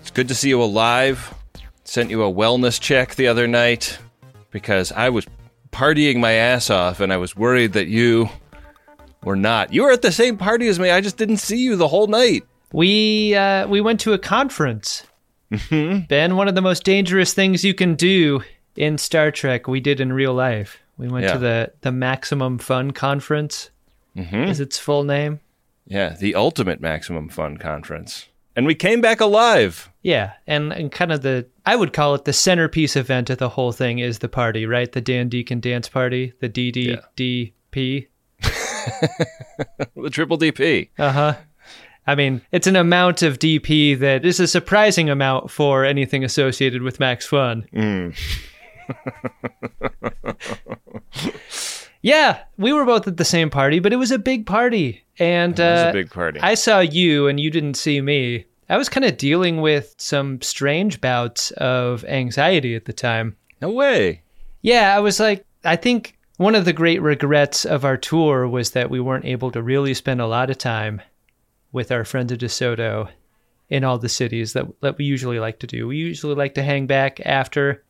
it's good to see you alive. Sent you a wellness check the other night because I was partying my ass off and I was worried that you were not. You were at the same party as me. I just didn't see you the whole night. We uh, we went to a conference. Mm-hmm. Ben, one of the most dangerous things you can do in Star Trek, we did in real life. We went Yeah. to the the Maximum Fun Conference. Mhm. Is its full name? Yeah, the ultimate maximum fun conference. And we came back alive. Yeah, and and kind of the I would call it the centerpiece event of the whole thing is the party, right? The Dan Deacon dance party, the DDDP. The triple DP. Uh huh. I mean, it's an amount of DP that is a surprising amount for anything associated with Max Fun. yeah, we were both at the same party, but it was a big party, and It was uh, a big party. I saw you, and you didn't see me. I was kind of dealing with some strange bouts of anxiety at the time. no way. Yeah, I was like, I think one of the great regrets of our tour was that we weren't able to really spend a lot of time with our friends of DeSoto in all the cities that, that we usually like to do. We usually like to hang back after,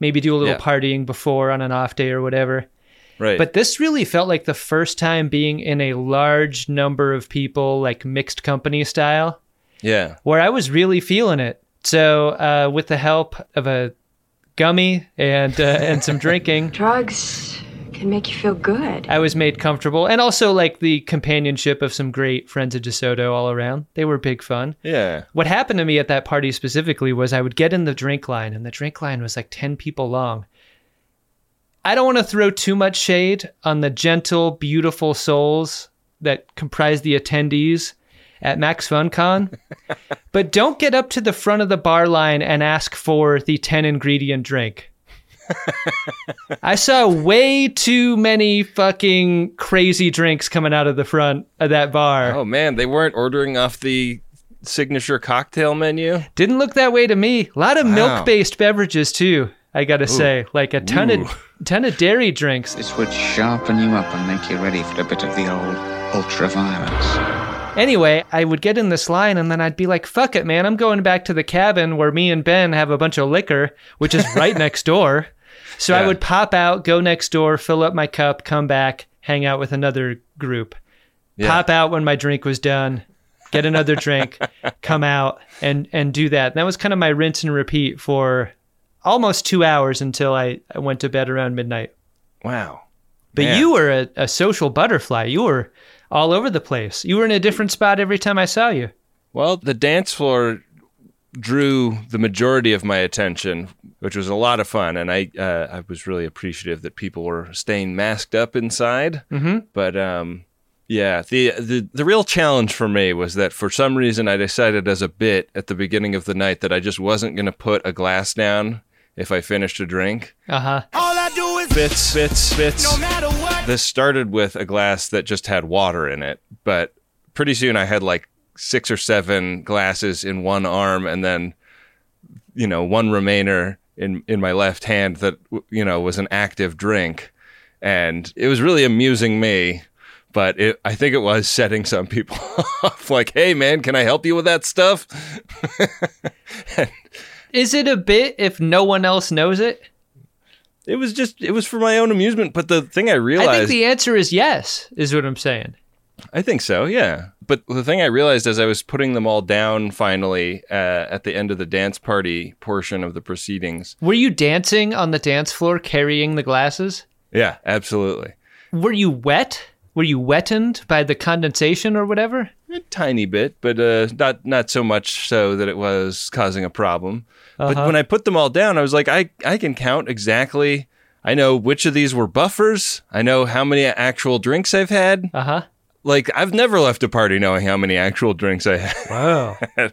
maybe do a little Yeah. partying before on an off day or whatever. Right. But this really felt like the first time being in a large number of people, like mixed company style yeah. where I was really feeling it. So, uh, with the help of a gummy and uh, and some drinking, Drugs can make you feel good. I was made comfortable, and also like the companionship of some great friends of DeSoto all around. They were big fun. Yeah. What happened to me at that party specifically was I would get in the drink line, and the drink line was like 10 people long. I don't want to throw too much shade on the gentle, beautiful souls that comprise the attendees at Max FunCon, but don't get up to the front of the bar line and ask for the 10 ingredient drink. I saw way too many fucking crazy drinks coming out of the front of that bar. Oh man, they weren't ordering off the signature cocktail menu. Didn't look that way to me. A lot of Wow. milk-based beverages too. I gotta say, like a ton Ooh. of ton of dairy drinks. This would sharpen you up and make you ready for a bit of the old ultra-violence. Anyway, I would get in this line and then I'd be like, "Fuck it, man! I'm going back to the cabin where me and Ben have a bunch of liquor, which is right next door." So I would pop out, go next door, fill up my cup, come back, hang out with another group. Yeah. Pop out when my drink was done, get another drink, come out, and and do that. And that was kind of my rinse and repeat for almost two hours until I, I went to bed around midnight. Wow. But Man. you were a, a social butterfly. You were all over the place. You were in a different spot every time I saw you. Well, the dance floor drew the majority of my attention, which was a lot of fun, and I uh, I was really appreciative that people were staying masked up inside. Mm-hmm. But um, yeah, the, the the real challenge for me was that for some reason I decided as a bit at the beginning of the night that I just wasn't going to put a glass down if I finished a drink. Uh huh. All I do is Fits, fits, fits. no matter what. This started with a glass that just had water in it, but pretty soon I had like six or seven glasses in one arm and then you know one remainder in in my left hand that you know was an active drink and it was really amusing me but it, I think it was setting some people off like hey man can I help you with that stuff Is it a bit if no one else knows it? it was just it was for my own amusement but the thing I realized I think the answer is yes, is what I'm saying. I think so, yeah. But the thing I realized as I was putting them all down finally uh, at the end of the dance party portion of the proceedings. Were you dancing on the dance floor carrying the glasses? Yeah, absolutely. Were you wet? Were you wettened by the condensation or whatever? A tiny bit, but uh, not not so much so that it was causing a problem. But when I put them all down, I was like, I, I can count exactly. I know which of these were buffers. I know how many actual drinks I've had. Uh huh. Like I've never left a party knowing how many actual drinks I had. Wow.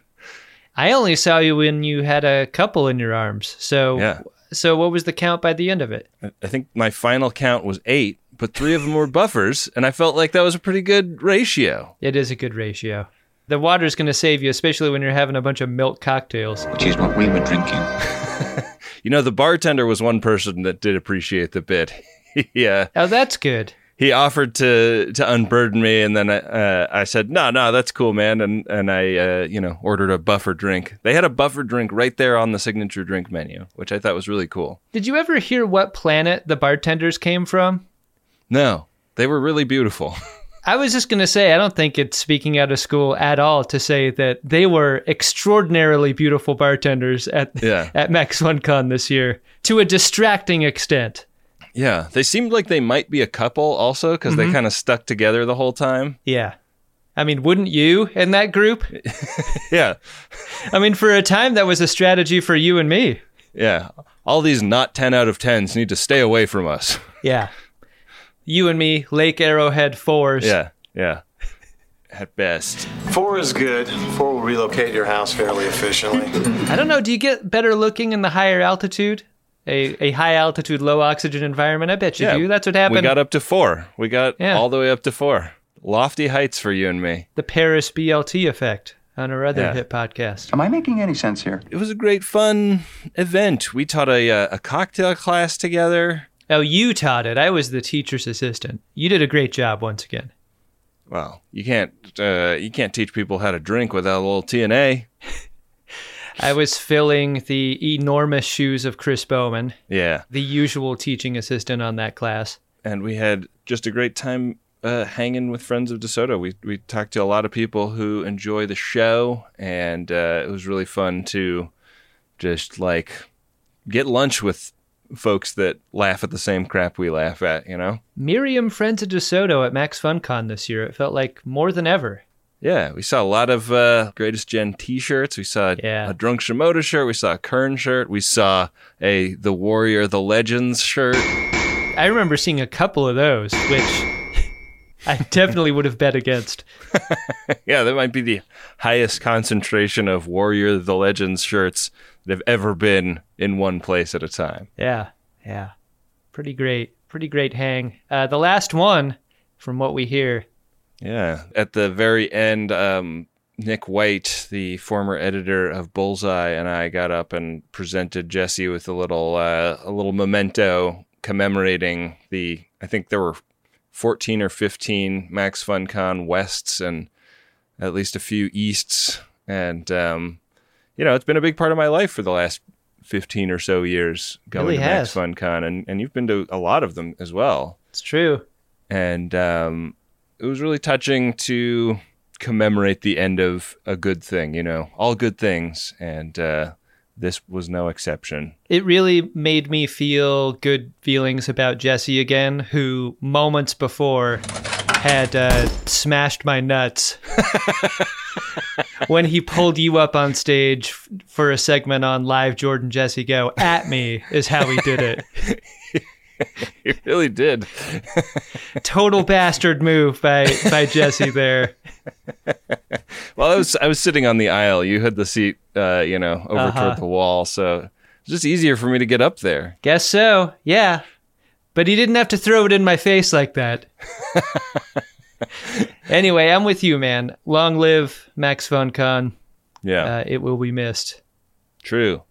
I only saw you when you had a couple in your arms. So Yeah. so what was the count by the end of it? I think my final count was eight, but three of them were buffers, and I felt like that was a pretty good ratio. It is a good ratio. The water is going to save you, especially when you're having a bunch of milk cocktails. Which is what we were drinking. You know, the bartender was one person that did appreciate the bit. yeah, Oh, that's good. he offered to to unburden me, and then I, uh, I said, "No, no, that's cool, man." And and I, uh, you know, ordered a buffer drink. They had a buffer drink right there on the signature drink menu, which I thought was really cool. Did you ever hear what planet the bartenders came from? No, they were really beautiful. I was just going to say, I don't think it's speaking out of school at all to say that they were extraordinarily beautiful bartenders at Yeah. at Max FunCon this year to a distracting extent. yeah, they seemed like they might be a couple also because they mm-hmm. kind of stuck together the whole time. Yeah. I mean, wouldn't you in that group? Yeah, I mean, for a time, that was a strategy for you and me. yeah. All these not ten out of tens need to stay away from us. Yeah. You and me, Lake Arrowhead fours. Yeah, yeah. At best. Four is good. Four will relocate your house fairly efficiently. I don't know. Do you get better looking in the higher altitude? A, a high altitude, low oxygen environment? I bet you Yeah, do. That's what happened. We got up to four. We got Yeah. all the way up to four. Lofty heights for you and me. the Paris BLT effect on our other Yeah. hit podcast. Am I making any sense here? It was a great, fun event. We taught a uh, a cocktail class together. Oh, you taught it. I was the teacher's assistant. You did a great job once again. Well, you can't uh, you can't teach people how to drink without a little TNA. I was filling the enormous shoes of Chris Bowman, Yeah, the usual teaching assistant on that class. and we had just a great time uh, hanging with friends of DeSoto. We we talked to a lot of people who enjoy the show, and uh, it was really fun to just like get lunch with folks that laugh at the same crap we laugh at. You know? Miriam Friends of DeSoto at Max FunCon this year. It felt like more than ever. Yeah, we saw a lot of uh, Greatest Gen T-shirts. We saw Yeah. a Drunk Shimoda shirt. We saw a Kern shirt. We saw a The Warrior, The Legends shirt. I remember seeing a couple of those, which I definitely would have bet against. yeah, that might be the highest concentration of Warrior, The Legends shirts that have ever been in one place at a time. Yeah, yeah. Pretty great. Pretty great hang. Uh, the last one, from what we hear, Yeah, at the very end, um, Nick White, the former editor of Bullseye, and I got up and presented Jesse with a little uh, a little memento commemorating the. I think there were fourteen or fifteen Max FunCon Wests and at least a few Easts, and um, you know it's been a big part of my life for the last fifteen or so years going Really to has. Max FunCon, and and you've been to a lot of them as well it's true. and um, it was really touching to commemorate the end of a good thing. You know, all good things, and uh, this was no exception. It really made me feel good feelings about Jesse again, who moments before had uh, smashed my nuts when he pulled you up on stage f- for a segment on Live Jordan Jesse Go. At me is how he did it. It really did. Total bastard move by by Jesse there. Well, I was I was sitting on the aisle. You had the seat, uh, you know, over Uh-huh. toward the wall, so it's just easier for me to get up there. Guess so. Yeah. But he didn't have to throw it in my face like that. anyway, I'm with you, man. Long live Max FunCon. Yeah, Uh, it will be missed. true.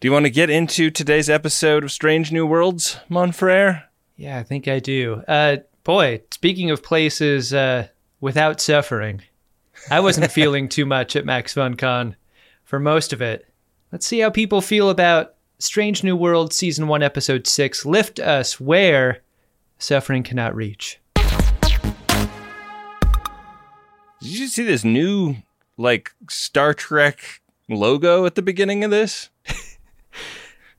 Do you want to get into today's episode of Strange New Worlds, mon frere? Yeah, I think I do. Uh, boy, speaking of places uh, without suffering, I wasn't feeling too much at Max FunCon for most of it. Let's see how people feel about Strange New World Season 1, Episode 6 Lift Us Where Suffering Cannot Reach. Did you see this new like Star Trek logo at the beginning of this?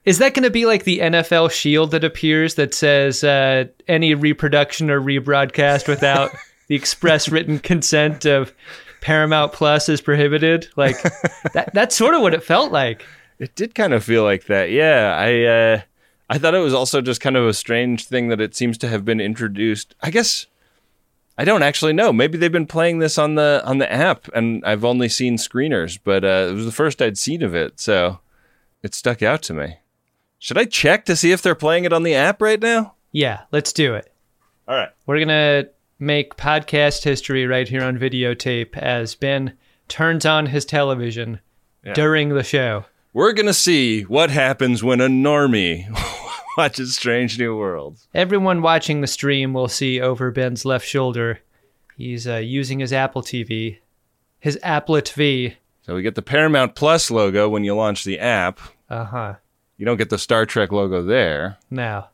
Is that going to be like the NFL shield that appears that says uh, any reproduction or rebroadcast without the express written consent of Paramount Plus is prohibited? Like that, that's sort of what it felt like. It did kind of feel like that. Yeah, I uh, I thought it was also just kind of a strange thing that it seems to have been introduced. I guess I don't actually know. Maybe they've been playing this on the on the app, and I've only seen screeners, but uh, it was the first I'd seen of it, so it stuck out to me. Should I check to see if they're playing it on the app right now? Yeah, let's do it. All right. We're going to make podcast history right here on videotape as Ben turns on his television during the show. We're gonna see what happens when a normie watches Strange New Worlds. Everyone watching the stream will see over Ben's left shoulder. He's uh, using his Apple TV, his Applet V. So we get the Paramount Plus logo when you launch the app. Uh huh. You don't get the Star Trek logo there. Now,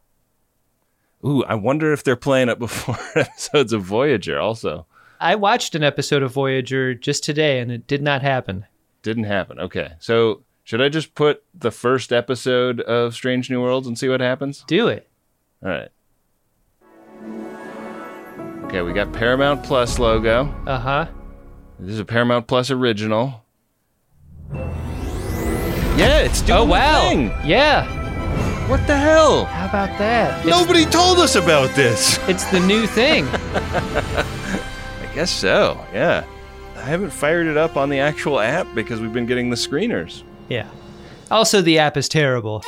Ooh, I wonder if they're playing it before episodes of Voyager. Also, I watched an episode of Voyager just today and it did not happen. didn't happen. Okay, so should I just put the first episode of Strange New Worlds and see what happens? Do it. All right. Okay, we got Paramount Plus logo. Uh huh. This is a Paramount Plus original. Yeah, it's doing Oh, the wow. thing. Yeah. What the hell? How about that? It's, Nobody told us about this. it's the new thing. I guess so. Yeah. I haven't fired it up on the actual app because we've been getting the screeners. yeah. Also, the app is terrible.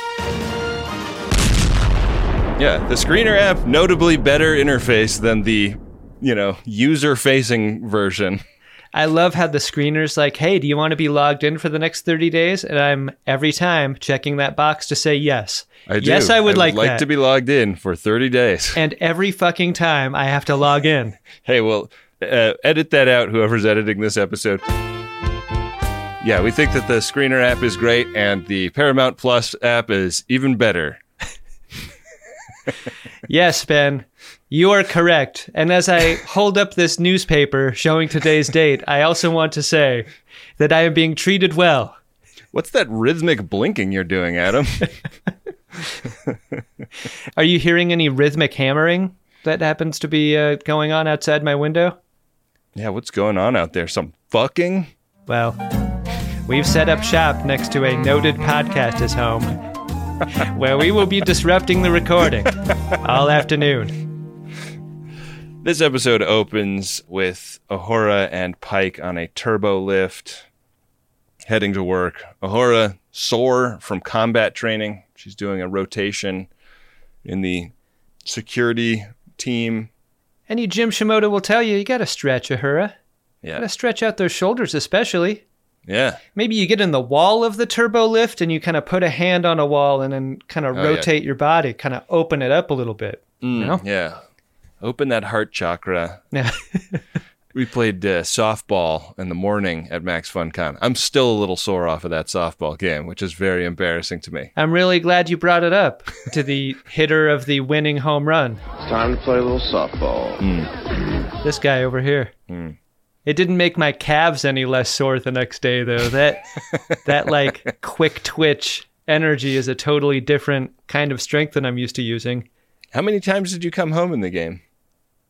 Yeah, the screener app notably better interface than the, you know, user-facing version. I love how the screener's like, hey, do you want to be logged in for the next 30 days? And I'm every time checking that box to say yes. I do. Yes, I would like like that. to be logged in for 30 days. and every fucking time I have to log in. Hey, well, uh, edit that out, whoever's editing this episode. Yeah, we think that the screener app is great, and the Paramount Plus app is even better. Yes, Ben, you are correct. And as I hold up this newspaper showing today's date, I also want to say that I am being treated well. What's that rhythmic blinking you're doing, Adam? Are you hearing any rhythmic hammering that happens to be uh, going on outside my window? yeah, what's going on out there? Some fucking? Well, we've set up shop next to a noted podcaster's home where we will be disrupting the recording all afternoon. This episode opens with Uhura and Pike on a turbo lift heading to work. Uhura sore from combat training. She's doing a rotation in the security team. Any Jim Shimoda will tell you, you gotta stretch, Uhura. Yeah. Gotta stretch out those shoulders, especially. Yeah. Maybe you get in the wall of the turbo lift and you kind of put a hand on a wall and then kind of Oh, yeah. rotate your body, kind of open it up a little bit. You mm, know? Yeah. Open that heart chakra. Yeah. We played uh, softball in the morning at Max FunCon. I'm still a little sore off of that softball game, which is very embarrassing to me. I'm really glad you brought it up to the hitter of the winning home run. It's Time to play a little softball. This guy over here. It didn't make my calves any less sore the next day though. That that like quick twitch energy is a totally different kind of strength than I'm used to using. How many times did you come home in the game?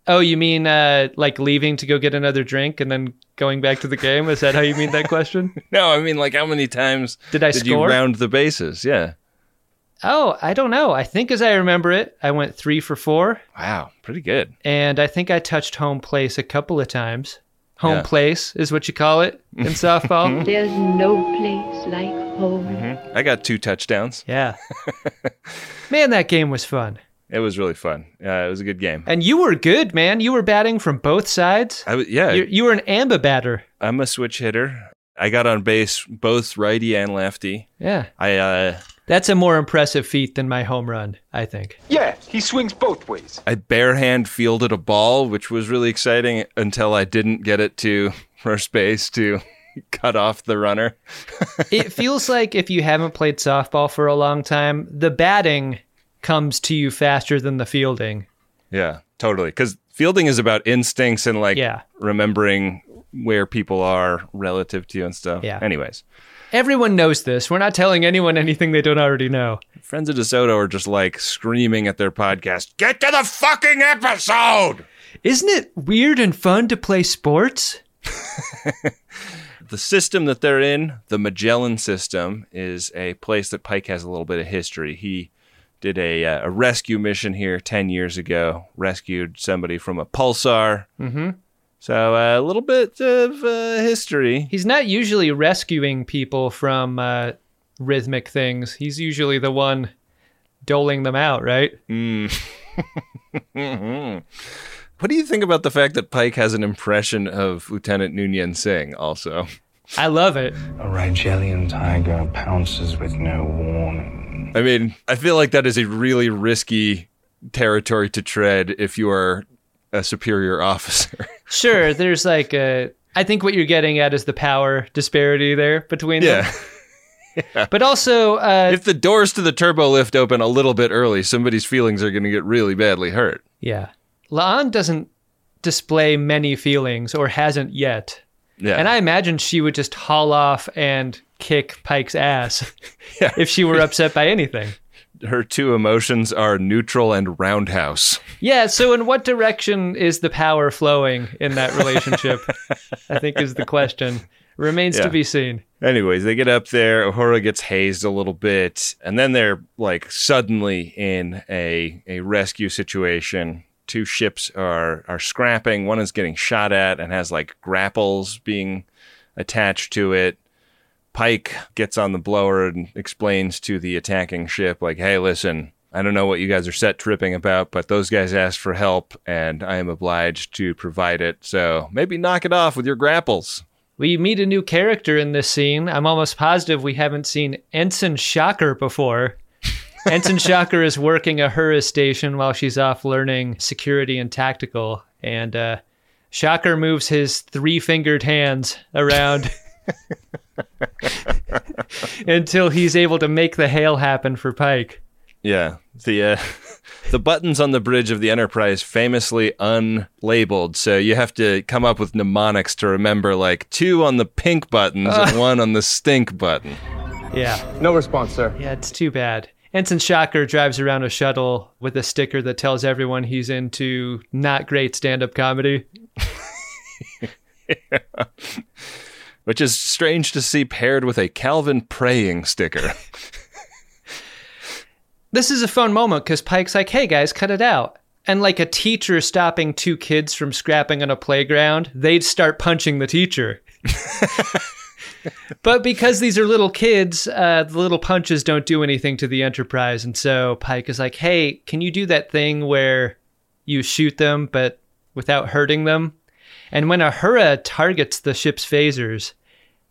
Oh, you mean uh, like leaving to go get another drink and then going back to the game? Is that how you mean that question? No, I mean like how many times Did I you score? round the bases? Yeah. Oh, I don't know. I think as I remember it, I went three for four, Wow, pretty good. and I think I touched home place a couple of times. Home Yeah. place is what you call it in softball. There's no place like home. I got two touchdowns. yeah. Man, that game was fun. It was really fun. Uh, it was a good game. And you were good, man. You were batting from both sides. I was, yeah, You, you were an amba batter. I'm a switch hitter. I got on base both righty and lefty. Yeah. I uh, That's a more impressive feat than my home run, I think. Yeah, he swings both ways. I barehand fielded a ball, which was really exciting until I didn't get it to first base to cut off the runner. it feels like if you haven't played softball for a long time, the batting comes to you faster than the fielding. Yeah, totally. Because fielding is about instincts and like Yeah. remembering where people are relative to you and stuff. Yeah. Anyways, Everyone knows this. We're not telling anyone anything they don't already know. friends of DeSoto are just like screaming at their podcast, "Get to the fucking episode!" Isn't it weird and fun to play sports? the system that they're in, the Majalan system, is a place that Pike has a little bit of history. He did a, uh, a rescue mission here 10 years ago, rescued somebody from a pulsar. Mm-hmm. So uh, a little bit of uh, history. He's not usually rescuing people from uh, rhythmic things. He's usually the one doling them out, right? Mm. what do you think about the fact that Pike has an impression of Lieutenant Noonien Singh also? I love it. A Rigelian tiger pounces with no warning. I mean, I feel like that is a really risky territory to tread if you are a superior officer. Sure, there's like a. I think what you're getting at is the power disparity there between them. yeah. But also, uh, If the doors to the turbo lift open a little bit early, somebody's feelings are going to get really badly hurt. yeah, La'an doesn't display many feelings or hasn't yet. Yeah. And I imagine she would just haul off and kick Pike's ass Yeah. if she were upset by anything. Her two emotions are neutral and roundhouse. Yeah, so in what direction is the power flowing in that relationship? I think is the question. Remains Yeah. to be seen. Anyways, they get up there. Uhura gets hazed a little bit, and then they're like suddenly in a a rescue situation. Two ships are are scrapping. One is getting shot at and has like grapples being attached to it. Pike gets on the blower and explains to the attacking ship, like, "Hey, listen, I don't know what you guys are set tripping about, but those guys asked for help, and I am obliged to provide it. So maybe knock it off with your grapples." We meet a new character in this scene. I'm almost positive we haven't seen Ensign Shocker before. Ensign Shocker is working a Hura station while she's off learning security and tactical. And uh, Shocker moves his three fingered hands around until he's able to make the hail happen for Pike. Yeah, the uh, the buttons on the bridge of the Enterprise famously unlabeled, so you have to come up with mnemonics to remember, like two on the pink buttons and one on the stink button. Yeah. No response, sir. Yeah, it's too bad. Ensign Shocker drives around a shuttle with a sticker that tells everyone he's into not great stand up comedy. Which is strange to see paired with a Calvin praying sticker. This is a fun moment because Pike's like, hey guys, cut it out. And like a teacher stopping two kids from scrapping on a playground, they'd start punching the teacher. but because these are little kids, uh, the little punches don't do anything to the Enterprise. And so Pike is like, hey, can you do that thing where you shoot them but without hurting them? And when Uhura targets the ship's phasers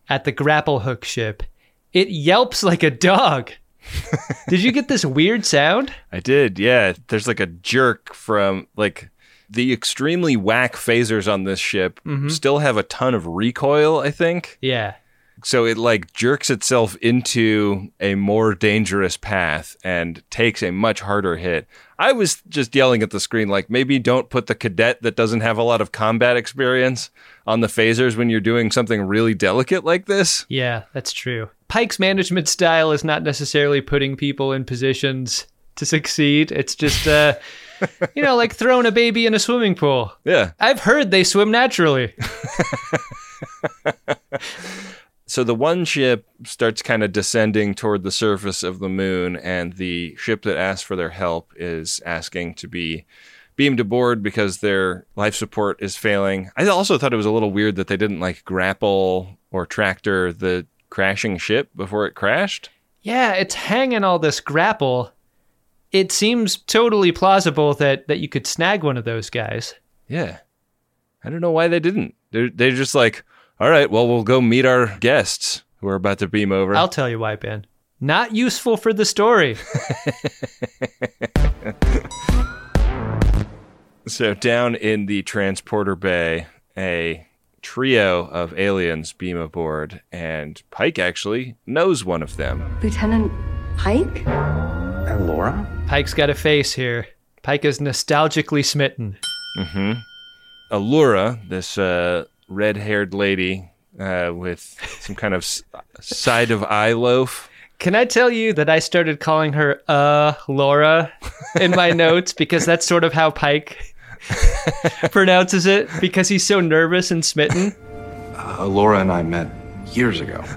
at the grapple hook ship, it yelps like a dog. Did you get this weird sound? I did, yeah. There's like a jerk from like the extremely whack phasers on this ship still have a ton of recoil, I think. Yeah. So it like jerks itself into a more dangerous path and takes a much harder hit. I was just yelling at the screen like maybe don't put the cadet that doesn't have a lot of combat experience on the phasers when you're doing something really delicate like this. Yeah, that's true. Pike's management style is not necessarily putting people in positions to succeed. It's just, uh, you know, like throwing a baby in a swimming pool. Yeah. I've heard they swim naturally. So the one ship starts kind of descending toward the surface of the moon, and the ship that asked for their help is asking to be beamed aboard because their life support is failing. I also thought it was a little weird that they didn't like grapple or tractor the crashing ship before it crashed. Yeah, it's hanging all this grapple. It seems totally plausible that, that you could snag one of those guys. Yeah. I don't know why they didn't. They're, they're just like, all right, well, we'll go meet our guests who are about to beam over. I'll tell you why, Ben. Not useful for the story. So down in the transporter bay, a trio of aliens beam aboard, and Pike actually knows one of them. Lieutenant Pike? And Laura? Pike's got a face here. Pike is nostalgically smitten. Mm-hmm. Alora, this uh, red-haired lady uh, with some kind of s- side of eye loaf. Can I tell you that I started calling her uh Laura in my notes because that's sort of how Pike pronounces it because he's so nervous and smitten. Uh, Laura and I met years ago.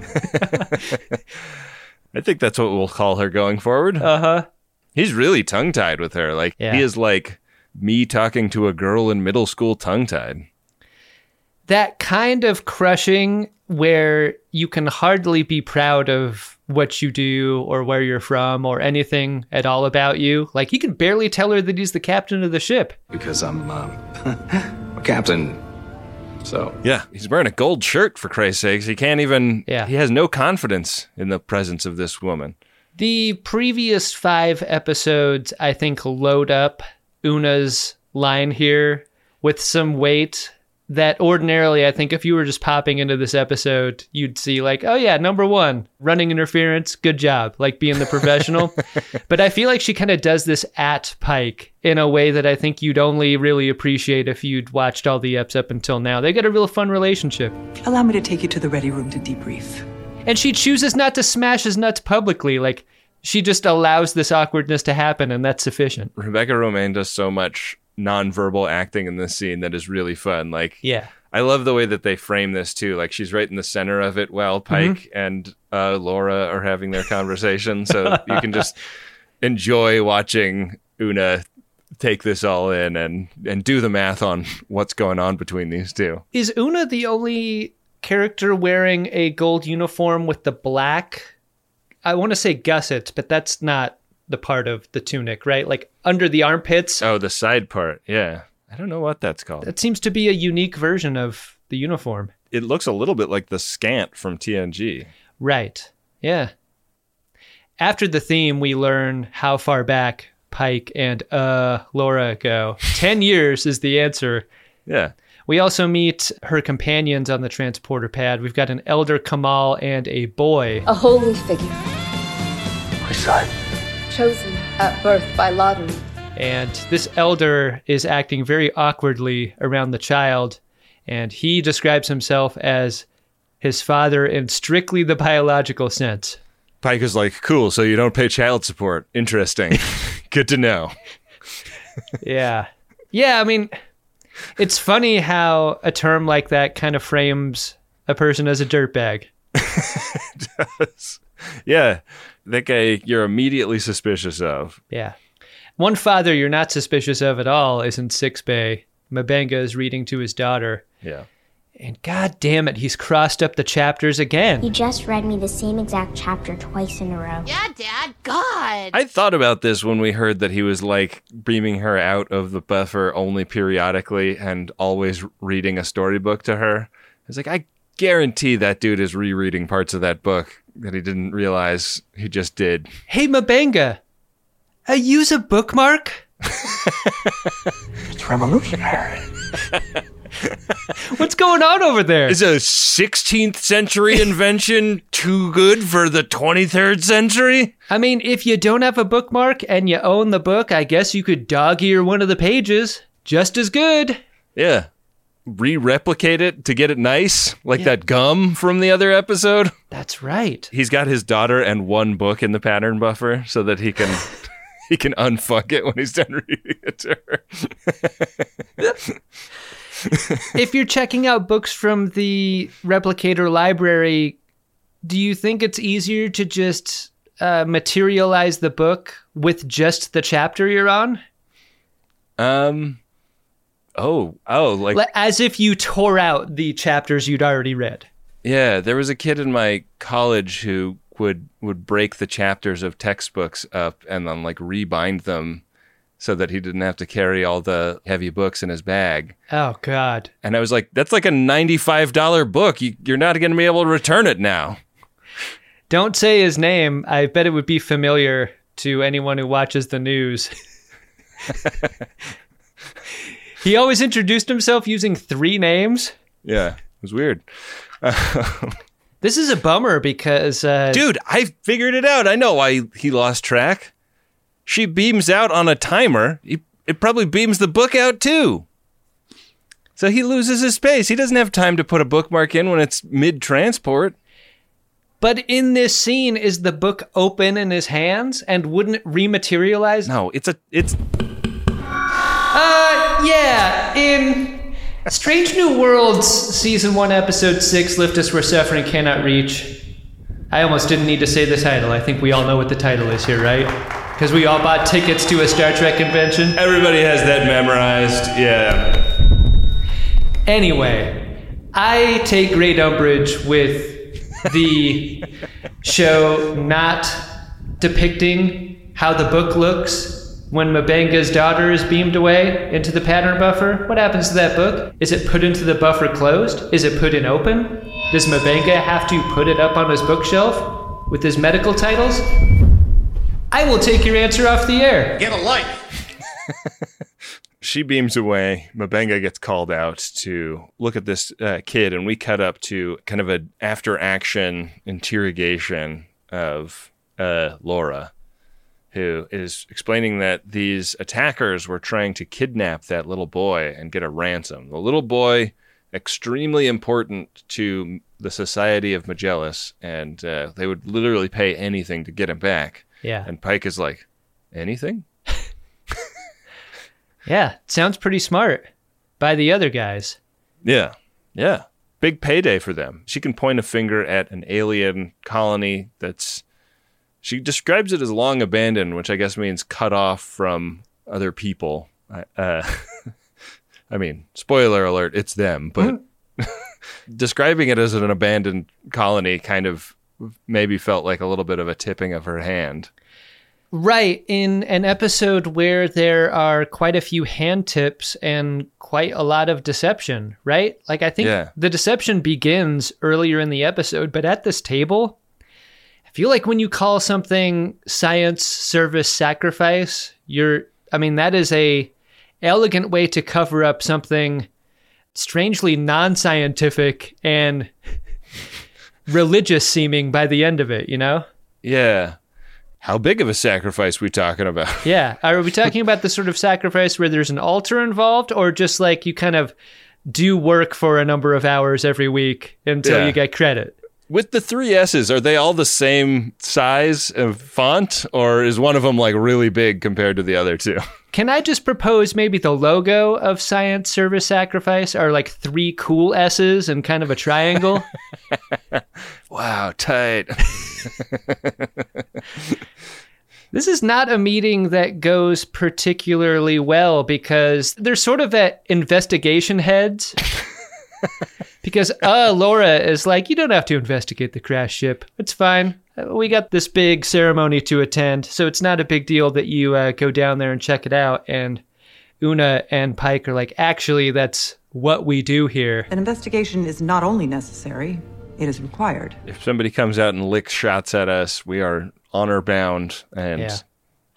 I think that's what we'll call her going forward. Uh huh. He's really tongue tied with her. Like Yeah. he is like me talking to a girl in middle school tongue tied. That kind of crushing where you can hardly be proud of what you do or where you're from or anything at all about you. Like he can barely tell her that he's the captain of the ship. Because I'm uh, a captain. So Yeah, he's wearing a gold shirt for Christ's sakes. He can't even. Yeah. he has no confidence in the presence of this woman. The previous five episodes, I think, load up Una's line here with some weight that ordinarily, I think, if you were just popping into this episode, you'd see, like, oh, yeah, number one, running interference, good job, like being the professional. but I feel like she kind of does this at Pike in a way that I think you'd only really appreciate if you'd watched all the eps up until now. They got a real fun relationship. Allow me to take you to the ready room to debrief. And she chooses not to smash his nuts publicly. Like, she just allows this awkwardness to happen, and that's sufficient. Rebecca Romijn does so much nonverbal acting in this scene that is really fun. Like, Yeah. I love the way that they frame this too. Like she's right in the center of it while Pike Mm-hmm. and uh, Laura are having their conversation, so you can just enjoy watching Una take this all in and and do the math on what's going on between these two. Is Una the only character wearing a gold uniform with the black? I want to say gussets, but that's not the part of the tunic, right? Like under the armpits. Oh, the side part, yeah. I don't know what that's called. That seems to be a unique version of the uniform. It looks a little bit like the skant from TNG. Right. Yeah. After the theme, we learn how far back Pike and uh Laura go. 10 years is the answer. Yeah. We also meet her companions on the transporter pad. We've got an elder Gamal and a boy. A holy figure, My son. Chosen at birth by lottery. And this elder is acting very awkwardly around the child. And he describes himself as his father in strictly the biological sense. Pike is like, cool, so you don't pay child support. Interesting. Good to know. Yeah. Yeah, I mean, it's funny how a term like that kind of frames a person as a dirtbag. Does. Yeah. That guy you're immediately suspicious of. Yeah. One father you're not suspicious of at all is in Six Bay. M'Benga is reading to his daughter. Yeah. And god damn it, he's crossed up the chapters again. He just read me the same exact chapter twice in a row. Yeah, Dad. God. I thought about this when we heard that he was like beaming her out of the buffer only periodically and always reading a storybook to her. I was like, I guarantee that dude is rereading parts of that book that he didn't realize he just did. Hey M'Benga, I use a bookmark? It's revolutionary. What's going on over there? Is a 16th century invention too good for the 23rd century? I mean, if you don't have a bookmark and you own the book, I guess you could dog ear one of the pages. Just as good. Yeah. Re replicate it to get it nice, like that gum from the other episode. That's right. He's got his daughter and one book in the pattern buffer so that he can he can unfuck it when he's done reading it to her. if you're checking out books from the replicator library, do you think it's easier to just uh, materialize the book with just the chapter you're on? Um Oh, oh, like As if you tore out the chapters you'd already read. Yeah, there was a kid in my college who would would break the chapters of textbooks up and then like rebind them so that he didn't have to carry all the heavy books in his bag. Oh, God. And I was like, that's like a $95 book. You, you're not going to be able to return it now. Don't say his name. I bet it would be familiar to anyone who watches the news. he always introduced himself using three names. Yeah, it was weird. This is a bummer because. Uh, Dude, I figured it out. I know why he lost track. She beams out on a timer. He, it probably beams the book out too. So he loses his space. He doesn't have time to put a bookmark in when it's mid transport. But in this scene, is the book open in his hands and wouldn't rematerialize? No, it's a it's Uh, yeah. In Strange New Worlds, season one, episode six, "Lift Us Where Suffering Cannot Reach." I almost didn't need to say the title. I think we all know what the title is here, right? Because we all bought tickets to a Star Trek convention. Everybody has that memorized. Yeah. Anyway, I take great umbrage with the show not depicting how the book looks when M'Benga's daughter is beamed away into the pattern buffer. What happens to that book? Is it put into the buffer closed? Is it put in open? Does M'Benga have to put it up on his bookshelf with his medical titles? I will take your answer off the air. Get a life. she beams away. M'Benga gets called out to look at this uh, kid, and we cut up to kind of an after action interrogation of uh, Laura, who is explaining that these attackers were trying to kidnap that little boy and get a ransom. The little boy, extremely important to the Society of Majalis, and uh, they would literally pay anything to get him back. Yeah. And Pike is like, anything? Yeah, sounds pretty smart by the other guys. Yeah. Yeah. Big payday for them. She can point a finger at an alien colony that's. She describes it as long abandoned, which I guess means cut off from other people. Uh, I mean, spoiler alert, it's them, but describing it as an abandoned colony kind of maybe felt like a little bit of a tipping of her hand. Right. In an episode where there are quite a few hand tips and quite a lot of deception, right? Like, I think Yeah. the deception begins earlier in the episode, but at this table, I feel like when you call something science service sacrifice, you're, I mean, that is a elegant way to cover up something strangely non scientific and religious seeming by the end of it, you know? Yeah. How big of a sacrifice we talking about? Yeah. Are we talking about the sort of sacrifice where there's an altar involved or just like you kind of do work for a number of hours every week until Yeah. you get credit? With the three S's, are they all the same size of font, or is one of them like really big compared to the other two? Can I just propose maybe the logo of Science Service Sacrifice are like three cool S's and kind of a triangle? Wow, tight. This is not a meeting that goes particularly well because they're sort of at investigation heads. Because uh Laura is like, you don't have to investigate the crash ship. It's fine. Uh, We got this big ceremony to attend, so it's not a big deal that you uh, go down there and check it out. And Una and Pike are like, actually, that's what we do here. An investigation is not only necessary, it is required. if somebody comes out and licks shots at us, we are honor bound and Yeah.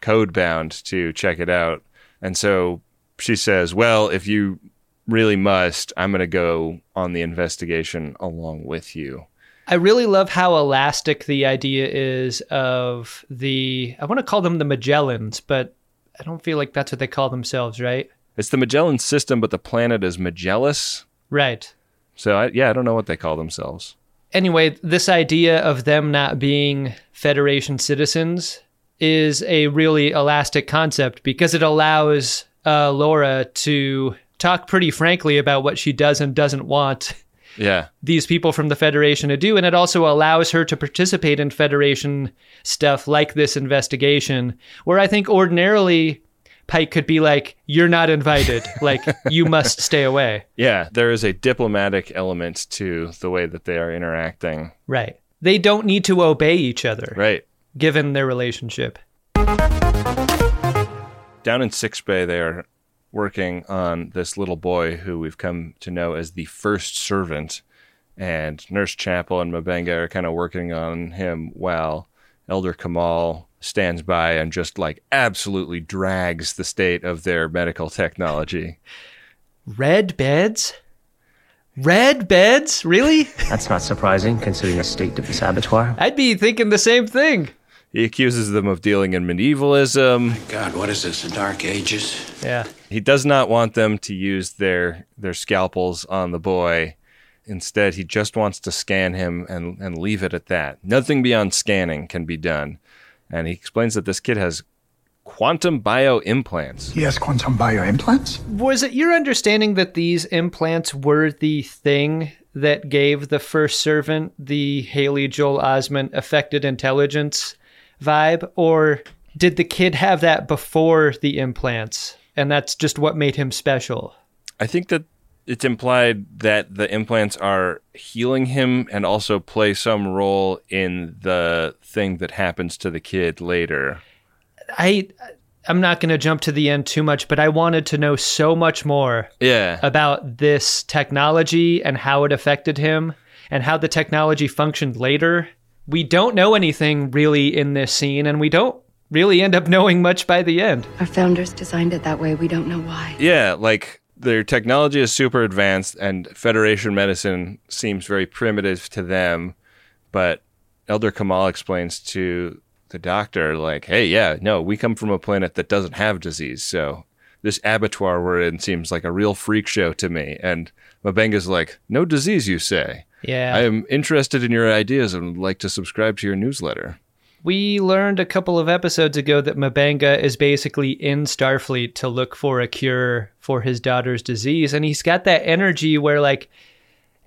code bound to check it out. And so she says, Well, if you really must, I'm going to go on the investigation along with you. I really love how elastic the idea is of the, I want to call them the Majalans, but I don't feel like that's what they call themselves, right? It's the Majalan system, but the planet is Majalis. Right. So, I, yeah, I don't know what they call themselves. Anyway, this idea of them not being Federation citizens is a really elastic concept because it allows uh, Laura to talk pretty frankly about what she does and doesn't want Yeah. these people from the Federation to do. And it also allows her to participate in Federation stuff like this investigation, where I think ordinarily Pike could be like, You're not invited. like, you must stay away. Yeah. There is a diplomatic element to the way that they are interacting. Right. They don't need to obey each other, Right. given their relationship. down in Sickbay, they are working on this little boy who we've come to know as the first servant. And Nurse Chapel and M'Benga are kind of working on him while Elder Gamal stands by and just like absolutely drags the state of their medical technology. Red beds? Red beds? Really? That's not surprising, considering the state of this abattoir. I'd be thinking the same thing. He accuses them of dealing in medievalism. God, what is this, the Dark Ages? Yeah. He does not want them to use their their scalpels on the boy. Instead, he just wants to scan him and, and leave it at that. Nothing beyond scanning can be done. And he explains that this kid has quantum bio implants. He has quantum bio implants? Was it your understanding that these implants were the thing that gave the first servant the Haley Joel Osment affected intelligence vibe? Or did the kid have that before the implants? And that's just what made him special. I think that it's implied that the implants are healing him and also play some role in the thing that happens to the kid later. I I'm not going to jump to the end too much, but I wanted to know so much more Yeah. about this technology and how it affected him and how the technology functioned later. We don't know anything really in this scene and we don't really end up knowing much by the end. Our founders designed it that way. We don't know why. Yeah, like their technology is super advanced and Federation medicine seems very primitive to them, but Elder Gamal explains to the doctor like, "Hey, yeah, no, we come from a planet that doesn't have disease, so this abattoir we're in seems like a real freak show to me." And M'Benga's like, "No disease, you say?" Yeah. I am interested in your ideas and would like to subscribe to your newsletter. We learned a couple of episodes ago that M'Benga is basically in Starfleet to look for a cure for his daughter's disease. And he's got that energy where, like,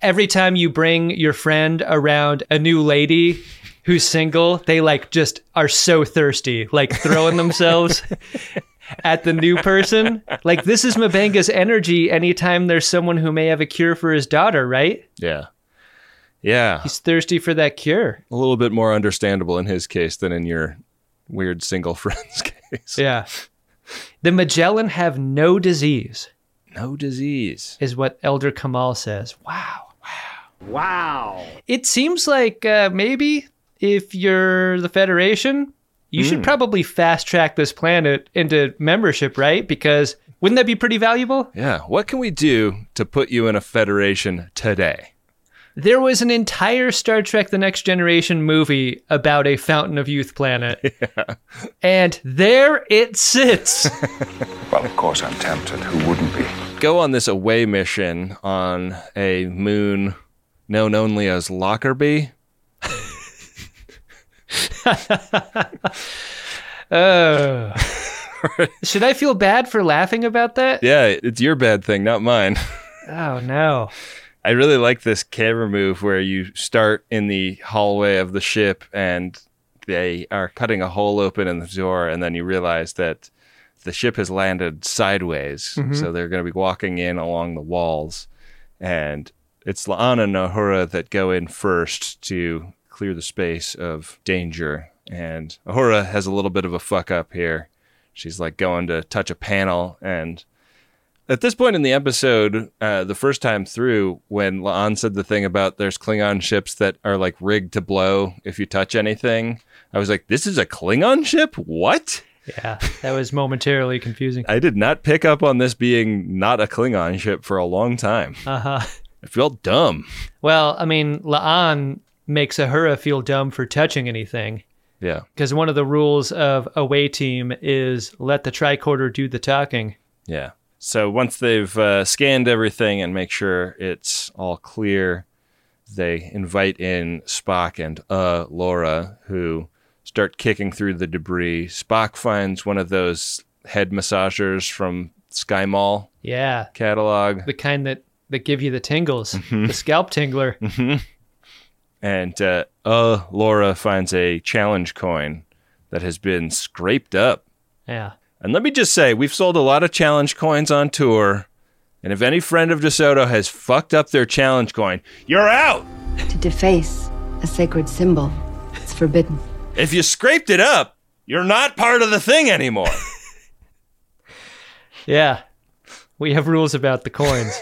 every time you bring your friend around a new lady who's single, they, like, just are so thirsty, like, throwing themselves at the new person. Like, this is M'Benga's energy anytime there's someone who may have a cure for his daughter, right? Yeah. Yeah. He's thirsty for that cure. a little bit more understandable in his case than in your weird single friend's case. Yeah. The Majalan have no disease, No disease. is what Elder Gamal says. Wow. Wow. Wow. It seems like uh, maybe if you're the Federation, you should probably fast track this planet into membership, right? Because wouldn't that be pretty valuable? Yeah. What can we do to put you in a federation today? There was an entire Star Trek The Next Generation movie about a Fountain of Youth planet. And there it sits. Well, of course I'm tempted. Who wouldn't be? Go on this away mission on a moon known only as Lockerbie. Oh. Should I feel bad for laughing about that? Yeah, it's your bad thing, not mine. Oh, no. I really like this camera move where you start in the hallway of the ship and they are cutting a hole open in the door, and then you realize that the ship has landed sideways. Mhm. So they're going to be walking in along the walls. And it's La'an and Uhura that go in first to clear the space of danger. And Uhura has a little bit of a fuck up here. She's like going to touch a panel and at this point in the episode, uh, the first time through, when La'an said the thing about there's Klingon ships that are like rigged to blow if you touch anything, I was like, this is a Klingon ship? What? Yeah, that was momentarily confusing. I did not pick up on this being not a Klingon ship for a long time. Uh huh. I felt dumb. Well, I mean, La'an makes Uhura feel dumb for touching anything. Yeah. Because one of the rules of away team is let the tricorder do the talking. Yeah. So once they've uh, scanned everything and make sure it's all clear, they invite in Spock and uh Laura, who start kicking through the debris. Spock finds one of those head massagers from Sky Mall Yeah, catalog, the kind that that give you the tingles, Mhm. the scalp tingler. and uh, uh Laura finds a challenge coin that has been scraped up. Yeah. And let me just say, we've sold a lot of challenge coins on tour. And if any friend of DeSoto has fucked up their challenge coin, you're out. To deface a sacred symbol, it's forbidden. If you scraped it up, you're not part of the thing anymore. Yeah, we have rules about the coins.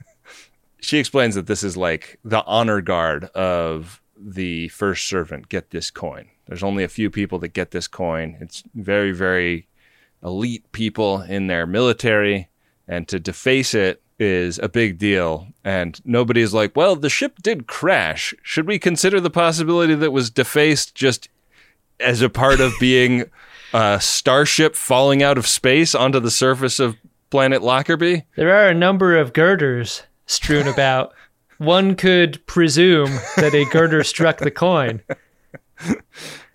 she explains that this is like the honor guard of the first servant get this coin. There's only a few people that get this coin. It's very, very elite people in their military, and to deface it is a big deal. And nobody's like, well, the ship did crash. Should we consider the possibility that was defaced just as a part of being a starship falling out of space onto the surface of planet Lockerbie? there are a number of girders strewn about. One could presume that a girder struck the coin.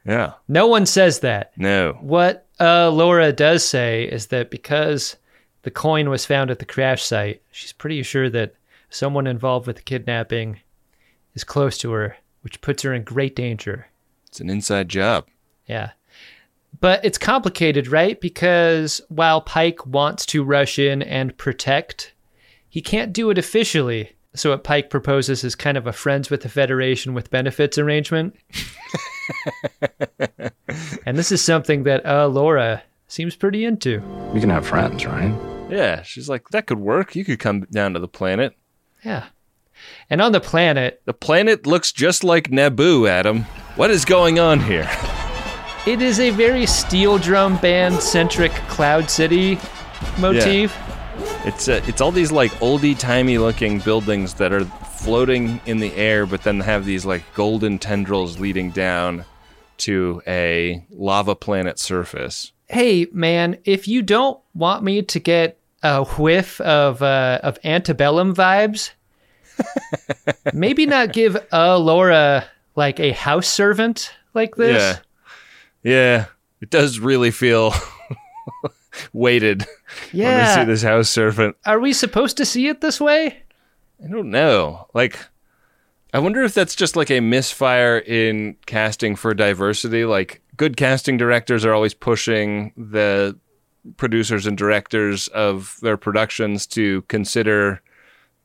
Yeah. No one says that. No. What uh, Laura does say is that because the coin was found at the crash site, she's pretty sure that someone involved with the kidnapping is close to her, which puts her in great danger. It's an inside job. Yeah. But it's complicated, right? Because while Pike wants to rush in and protect, he can't do it officially. So what Pike proposes is kind of a friends with the Federation with benefits arrangement. and this is something that uh, Laura seems pretty into. We can have friends, right? Yeah, she's like, that could work. You could come down to the planet. Yeah. And on the planet, The planet looks just like Naboo, Adam. What is going on here? it is a very steel drum band centric Cloud City motif. It's uh, it's all these like oldie timey looking buildings that are floating in the air, but then have these like golden tendrils leading down to a lava planet surface. Hey, man, if you don't want me to get a whiff of uh, of antebellum vibes, maybe not give uh, Laura like a house servant like this. Yeah, yeah, it does really feel we Yeah. see this house servant. Are we supposed to see it this way? I don't know. Like, I wonder if that's just like a misfire in casting for diversity. Like, good casting directors are always pushing the producers and directors of their productions to consider,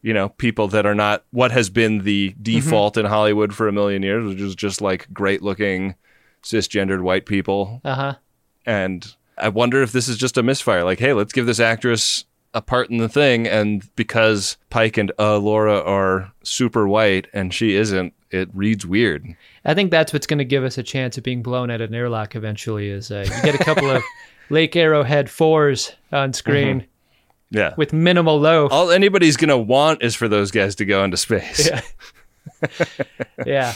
you know, people that are not what has been the default in Hollywood for a million years, which is just like great looking cisgendered white people. Uh huh. And I wonder if this is just a misfire. Like, hey, let's give this actress a part in the thing. And because Pike and uh, Laura are super white and she isn't, it reads weird. I think that's what's going to give us a chance of being blown at an airlock eventually. Is uh, you get a couple of Lake Arrowhead fours on screen Yeah. with minimal loaf. All anybody's going to want is for those guys to go into space. Yeah. yeah.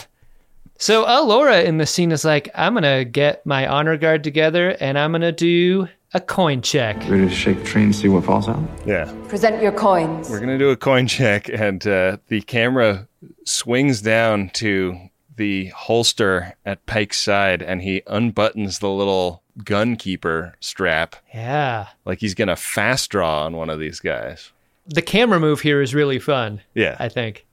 So uh, Laura in the scene is like, I'm gonna get my honor guard together and I'm gonna do a coin check. Ready to shake the tree and see what falls out? Yeah. Present your coins. We're going to do a coin check, and uh, the camera swings down to the holster at Pike's side, and he unbuttons the little gun keeper strap Yeah. like he's going to fast draw on one of these guys. The camera move here is really fun. Yeah. I think.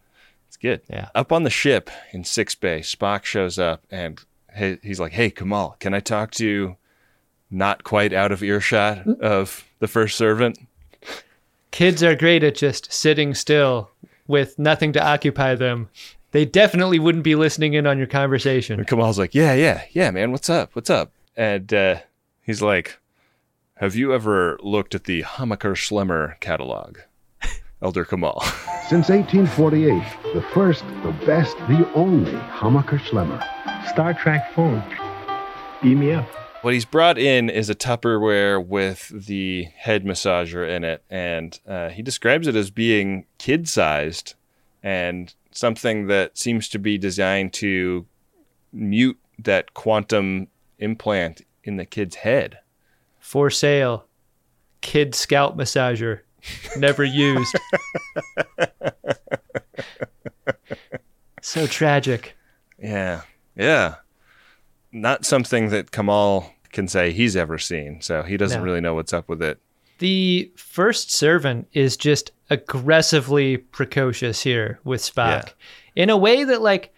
Good. Yeah. Up on the ship in Sickbay, Spock shows up and he- he's like, Hey, Gamal, can I talk to you not quite out of earshot of the first servant? Kids are great at just sitting still with nothing to occupy them. They definitely wouldn't be listening in on your conversation. And Gamal's like, Yeah, yeah, yeah, man, what's up? What's up? And uh, he's like, Have you ever looked at the Hammacher Schlemmer catalog? Elder Gamal. Since 1848, the first, the best, the only Hammacher Schlemmer. Star Trek phone. Beam me up. What he's brought in is a Tupperware with the head massager in it, and uh, he describes it as being kid sized and something that seems to be designed to mute that quantum implant in the kid's head. For sale. Kid scalp massager. Never used. so tragic. Yeah. Yeah. Not something that Gamal can say he's ever seen, so he doesn't No. really know what's up with it. The first servant is just aggressively precocious here with Spock in a way that, like,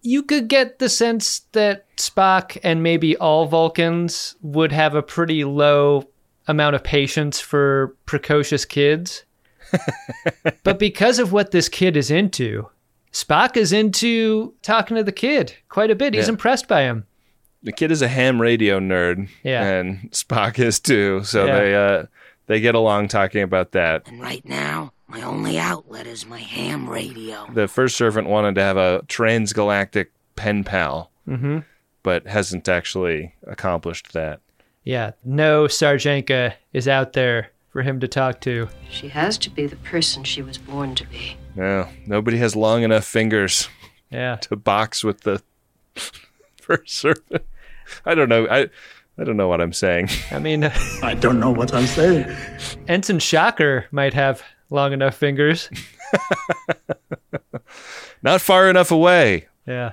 you could get the sense that Spock and maybe all Vulcans would have a pretty low amount of patience for precocious kids. But because of what this kid is into, Spock is into talking to the kid quite a bit. He's Yeah. impressed by him. The kid is a ham radio nerd, Yeah. and Spock is too. So Yeah. they uh, they get along talking about that. And right now, my only outlet is my ham radio. The first servant wanted to have a transgalactic pen pal, Mm-hmm. but hasn't actually accomplished that. Yeah, no Sarjenka is out there for him to talk to. She has to be the person she was born to be. No, nobody has long enough fingers Yeah. to box with the first servant. I don't know. I I don't know what I'm saying. I mean, uh, I don't know what I'm saying. Ensign Shocker might have long enough fingers. Not far enough away. Yeah.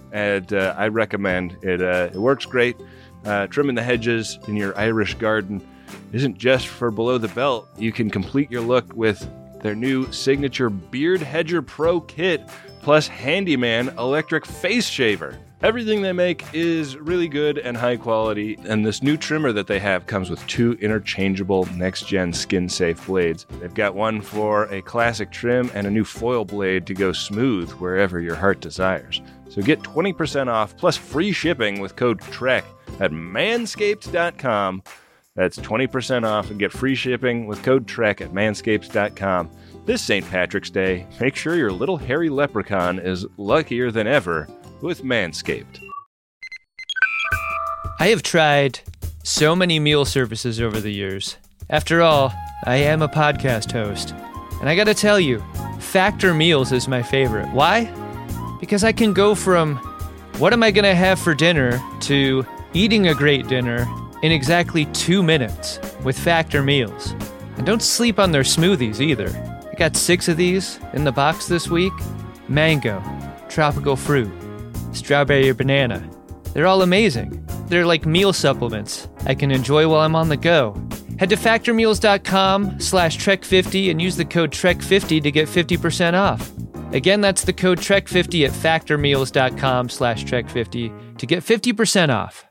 And uh, I recommend it. Uh, it works great. Uh, trimming the hedges in your Irish garden isn't just for below the belt. You can complete your look with their new signature Beard Hedger Pro kit plus Handyman electric face shaver. Everything they make is really good and high quality, and this new trimmer that they have comes with two interchangeable next gen skin safe blades. They've got one for a classic trim and a new foil blade to go smooth wherever your heart desires. So get 20% off plus free shipping with code TREK at manscaped.com. That's 20% off and get free shipping with code TREK at manscaped.com. This St. Patrick's Day, make sure your little hairy leprechaun is luckier than ever with Manscaped. I have tried so many meal services over the years. After all, I am a podcast host. And I gotta tell you, Factor Meals is my favorite. Why? Because I can go from what am I gonna have for dinner to eating a great dinner in exactly two minutes with Factor Meals. And don't sleep on their smoothies either. I got six of these in the box this week mango, tropical fruit, strawberry or banana. They're all amazing. They're like meal supplements I can enjoy while I'm on the go. Head to factormeals.com slash trek50 and use the code trek50 to get 50% off. Again, that's the code trek50 at factormeals.com slash trek50 to get 50% off.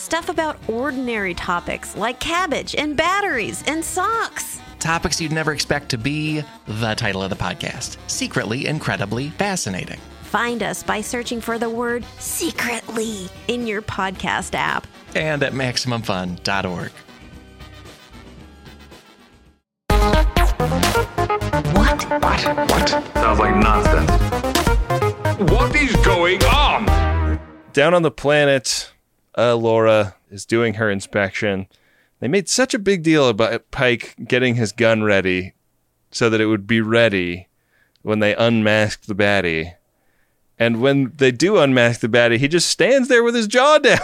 Stuff about ordinary topics like cabbage and batteries and socks. Topics you'd never expect to be the title of the podcast Secretly Incredibly Fascinating. Find us by searching for the word secretly in your podcast app and at MaximumFun.org. What? What? What? Sounds like nonsense. What is going on? Down on the planet, uh, Laura is doing her inspection. They made such a big deal about Pike getting his gun ready so that it would be ready when they unmasked the baddie. And when they do unmask the baddie, he just stands there with his jaw down.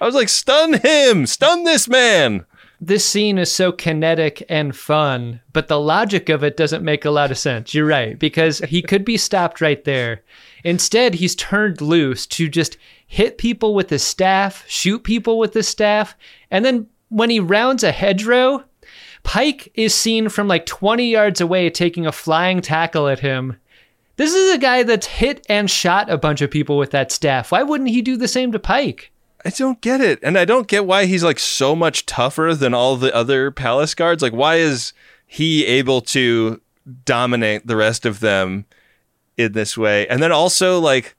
I was like, stun him! Stun this man! This scene is so kinetic and fun, but the logic of it doesn't make a lot of sense. You're right, because he could be stopped right there. Instead, he's turned loose to just hit people with his staff, shoot people with his staff, and then when he rounds a hedgerow, Pike is seen from like 20 yards away taking a flying tackle at him. This is a guy that's hit and shot a bunch of people with that staff. Why wouldn't he do the same to Pike? I don't get it. And I don't get why he's like so much tougher than all the other palace guards. Like, why is he able to dominate the rest of them in this way? And then also, like,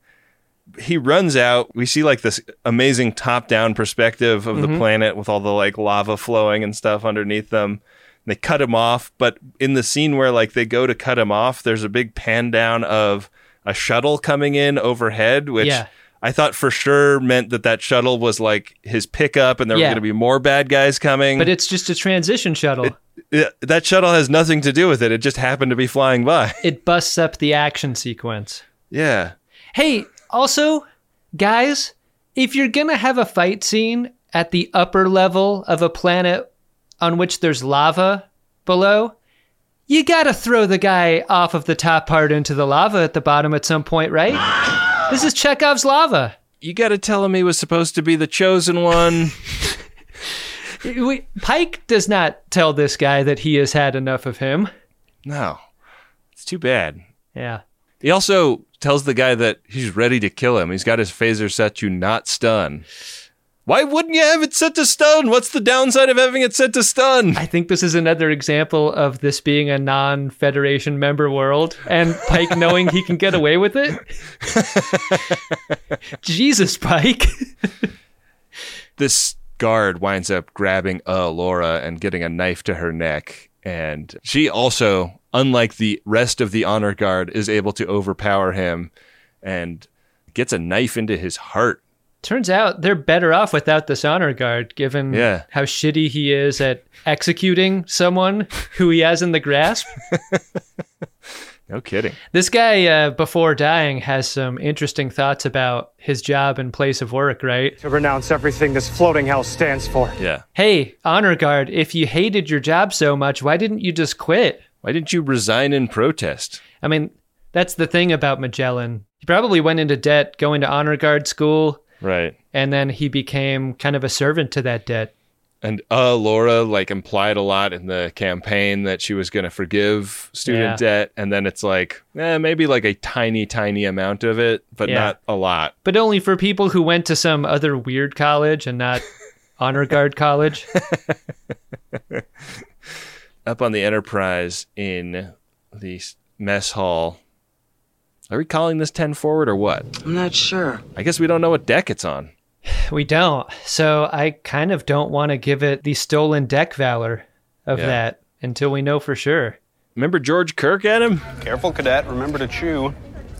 he runs out. We see like this amazing top down perspective of Mm-hmm. the planet with all the like lava flowing and stuff underneath them. They cut him off, but in the scene where like they go to cut him off, there's a big pan down of a shuttle coming in overhead, which Yeah. I thought for sure meant that that shuttle was like his pickup and there were going to be more bad guys coming. But it's just a transition shuttle. Yeah, that shuttle has nothing to do with it. It just happened to be flying by. It busts up the action sequence. Yeah. Hey, also, guys, if you're gonna have a fight scene at the upper level of a planet on which there's lava below, you gotta throw the guy off of the top part into the lava at the bottom at some point, right? this is Chekhov's lava. You got to tell him he was supposed to be the chosen one. We, Pike does not tell this guy that he has had enough of him. No, it's too bad. Yeah. He also tells the guy that he's ready to kill him. He's got his phaser set to not stun. Why wouldn't you have it set to stun? What's the downside of having it set to stun? I think this is another example of this being a non Federation member world and Pike knowing he can get away with it. Jesus, Pike. this guard winds up grabbing uh, Laura and getting a knife to her neck. And she also, unlike the rest of the honor guard, is able to overpower him and gets a knife into his heart. Turns out they're better off without this honor guard, given Yeah. how shitty he is at executing someone who he has in the grasp. No kidding. This guy, uh, before dying, has some interesting thoughts about his job and place of work, right? To renounce everything this floating hell stands for. Yeah. Hey, honor guard, if you hated your job so much, why didn't you just quit? Why didn't you resign in protest? I mean, that's the thing about Majalan. He probably went into debt going to honor guard school, Right. and then he became kind of a servant to that debt. And uh, Laura like implied a lot in the campaign that she was going to forgive student Yeah. debt, and then it's like, eh, maybe like a tiny, tiny amount of it, but Yeah. not a lot. But only for people who went to some other weird college and not honor guard college. Up on the Enterprise in the mess hall. Are we calling this ten forward or what? I'm not sure. I guess we don't know what deck it's on. We don't. So I kind of don't want to give it the stolen deck valor of Yeah. that until we know for sure. Remember George Kirk, Adam? Careful, cadet. Remember to chew.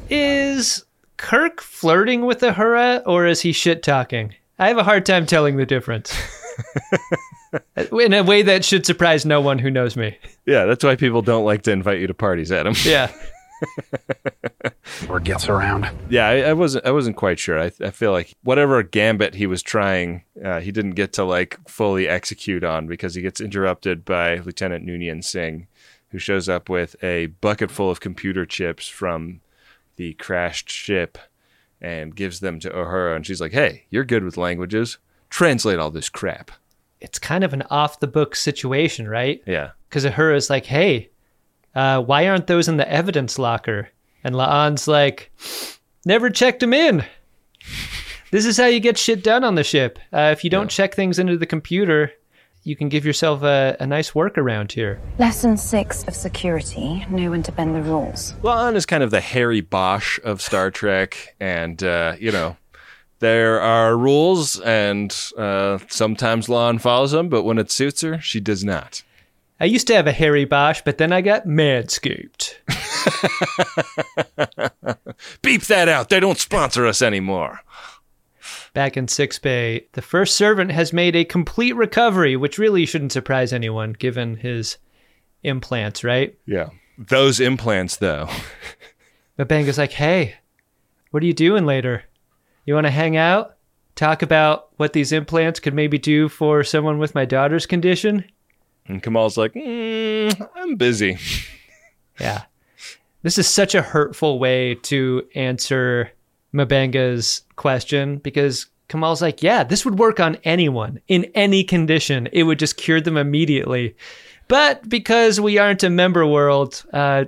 Is Kirk flirting with Uhura or is he shit talking? I have a hard time telling the difference. In a way that should surprise no one who knows me. Yeah, that's why people don't like to invite you to parties, Adam. Yeah. Or gets around. Yeah, I, I wasn't. I wasn't quite sure. I, I feel like whatever gambit he was trying, uh, he didn't get to like fully execute on because he gets interrupted by Lieutenant Noonien Singh, who shows up with a bucket full of computer chips from the crashed ship, and gives them to Uhura, and she's like, "Hey, you're good with languages. Translate all this crap." It's kind of an off the book situation, right? Yeah. Because Uhura's like, hey, uh, why aren't those in the evidence locker? And La'an's like, never checked them in. This is how you get shit done on the ship. Uh, if you don't check things into the computer, you can give yourself a, a nice workaround here. Lesson six of security know when to bend the rules. La'an is kind of the Harry Bosch of Star Trek, and uh, you know, there are rules, and uh, sometimes La'an follows them, but when it suits her, she does not. I used to have a hairy Bosch, but then I got manscaped. Beep that out. They don't sponsor us anymore. Back in Sickbay, the first servant has made a complete recovery, which really shouldn't surprise anyone given his implants, right? Yeah. Those implants, though. M'Benga's like, hey, what are you doing later? You want to hang out? Talk about what these implants could maybe do for someone with my daughter's condition? And Gamal's like, mm, I'm busy. Yeah. This is such a hurtful way to answer M'Benga's question because Gamal's like, yeah, this would work on anyone in any condition. It would just cure them immediately. But because we aren't a member world, uh,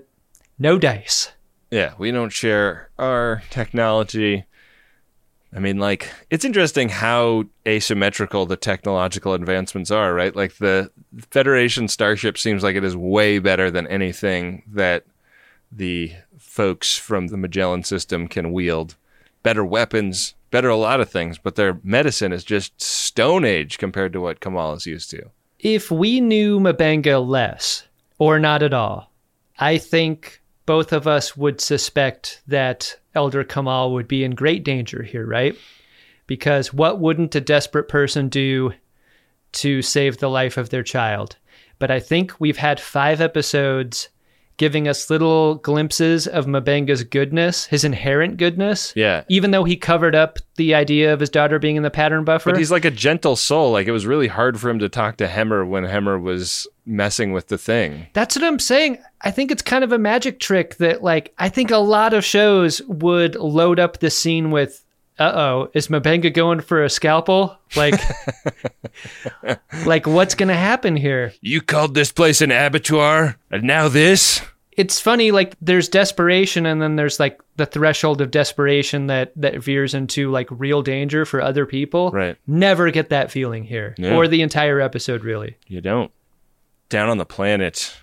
no dice. Yeah, we don't share our technology. I mean, like, it's interesting how asymmetrical the technological advancements are, right? Like, the Federation Starship seems like it is way better than anything that the folks from the Majalan system can wield. Better weapons, better a lot of things, but their medicine is just Stone Age compared to what Gamal is used to. If we knew M'Benga less, or not at all, I think both of us would suspect that Elder Gamal would be in great danger here, right? Because what wouldn't a desperate person do to save the life of their child? But I think we've had five episodes giving us little glimpses of M'Benga's goodness, his inherent goodness. Yeah. Even though he covered up the idea of his daughter being in the pattern buffer. But he's like a gentle soul. Like it was really hard for him to talk to Hemmer when Hemmer was messing with the thing. That's what I'm saying. I think it's kind of a magic trick that, like, I think a lot of shows would load up the scene with, uh oh, is M'Benga going for a scalpel? Like, like what's going to happen here? You called this place an abattoir, and now this? It's funny, like, there's desperation, and then there's like the threshold of desperation that that veers into like real danger for other people. Right. Never get that feeling here, Yeah. or the entire episode, really. You don't. Down on the planet,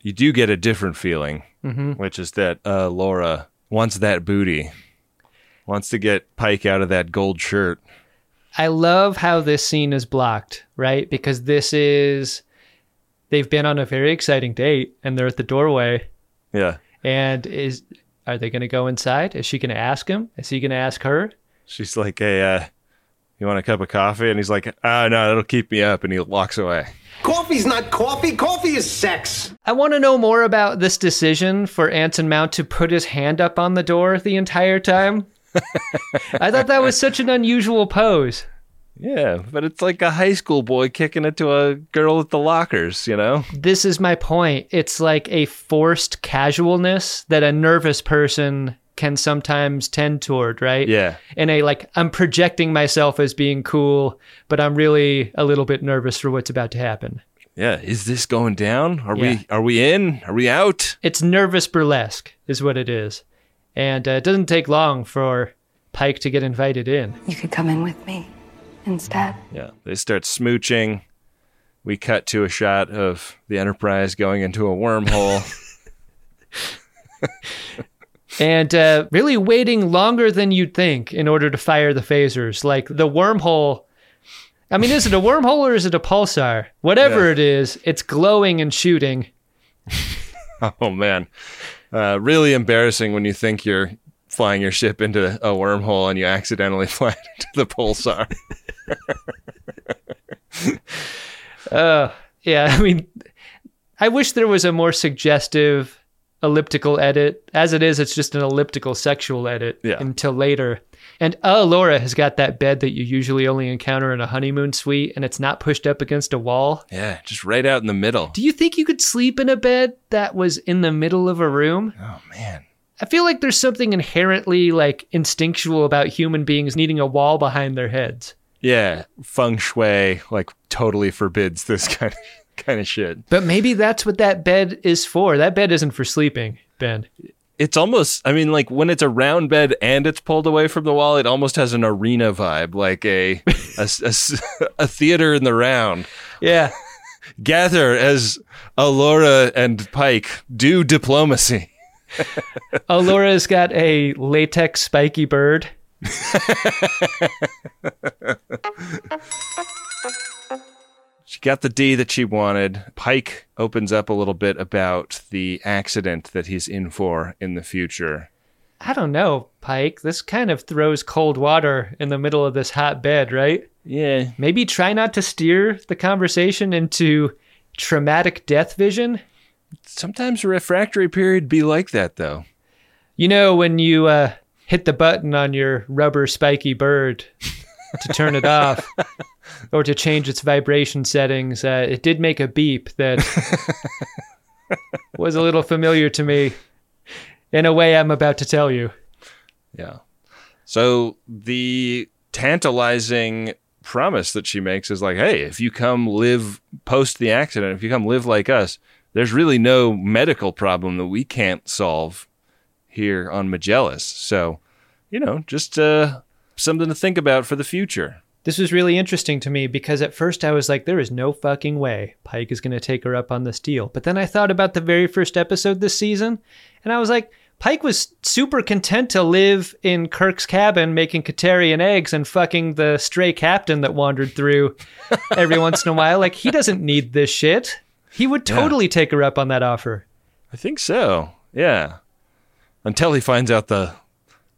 you do get a different feeling, Mhm. which is that uh, Laura wants that booty, wants to get Pike out of that gold shirt. I love how this scene is blocked, right? Because this is they've been on a very exciting date and they're at the doorway Yeah. and is are they going to go inside? Is she going to ask him? Is he going to ask her? She's like, hey, uh, you want a cup of coffee? And he's like, ah, no, that'll keep me up. And he walks away. Coffee's not coffee. Coffee is sex. I want to know more about this decision for Anson Mount to put his hand up on the door the entire time. I thought that was such an unusual pose. Yeah, but it's like a high school boy kicking it to a girl at the lockers, you know? This is my point. It's like a forced casualness that a nervous person can sometimes tend toward, right? Yeah. And a like, I'm projecting myself as being cool, but I'm really a little bit nervous for what's about to happen. Yeah, is this going down? Are Yeah. we are we in? Are we out? It's nervous burlesque, is what it is. And uh, it doesn't take long for Pike to get invited in. You could come in with me instead. Yeah. They start smooching. We cut to a shot of the Enterprise going into a wormhole. and uh, really waiting longer than you'd think in order to fire the phasers. Like the wormhole. I mean, is it a wormhole or is it a pulsar? Whatever Yeah. it is, it's glowing and shooting. oh man. Uh, really embarrassing when you think you're flying your ship into a wormhole and you accidentally fly into the pulsar. Uh, yeah, I mean, I wish there was a more suggestive elliptical edit. As it is, it's just an elliptical sexual edit Yeah. until later. And uh, Laura has got that bed that you usually only encounter in a honeymoon suite, and it's not pushed up against a wall. yeah, just right out in the middle. Do you think you could sleep in a bed that was in the middle of a room? Oh man. I feel like there's something inherently like instinctual about human beings needing a wall behind their heads. Yeah, feng shui like totally forbids this kind of kind of shit. But maybe that's what that bed is for. That bed isn't for sleeping, Ben. It's almost I mean like when it's a round bed and it's pulled away from the wall, it almost has an arena vibe, like a a theater in the round. Yeah. Gather as Alora and Pike do diplomacy. Oh, Laura's got a latex spiky bird. She got the D that she wanted. Pike opens up a little bit about the accident that he's in for in the future. I don't know, Pike. This kind of throws cold water in the middle of this hot bed, right? Yeah. Maybe try not to steer the conversation into traumatic death vision. Sometimes a refractory period be like that though. You know, when you uh, hit the button on your rubber spiky bird to turn it off or to change its vibration settings, uh, it did make a beep that was a little familiar to me in a way I'm about to tell you. Yeah. So the tantalizing promise that she makes is like, hey, if you come live post the accident, if you come live like us, there's really no medical problem that we can't solve here on Majalis. So, you know, just uh, something to think about for the future. This was really interesting to me because at first I was like, there is no fucking way Pike is going to take her up on this deal. But then I thought about the very first episode this season and I was like, Pike was super content to live in Kirk's cabin making Katarian eggs and fucking the stray captain that wandered through every once in a while. Like, he doesn't need this shit. He would Yeah. totally take her up on that offer. I think so. Yeah. Until he finds out the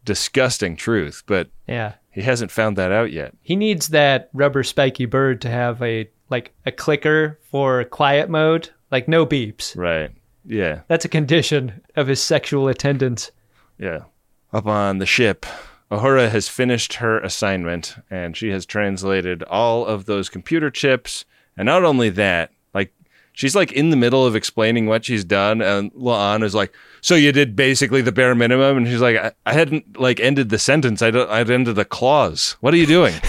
disgusting truth, but Yeah. he hasn't found that out yet. He needs that rubber spiky bird to have a like a clicker for quiet mode, like no beeps. Right. Yeah. That's a condition of his sexual attendance. Yeah. Up on the ship, Uhura has finished her assignment and she has translated all of those computer chips. And not only that, she's like in the middle of explaining what she's done, and La'an is like, "So you did basically the bare minimum?" And she's like, "I, I hadn't like ended the sentence. I don't, I'd ended the clause. What are you doing?"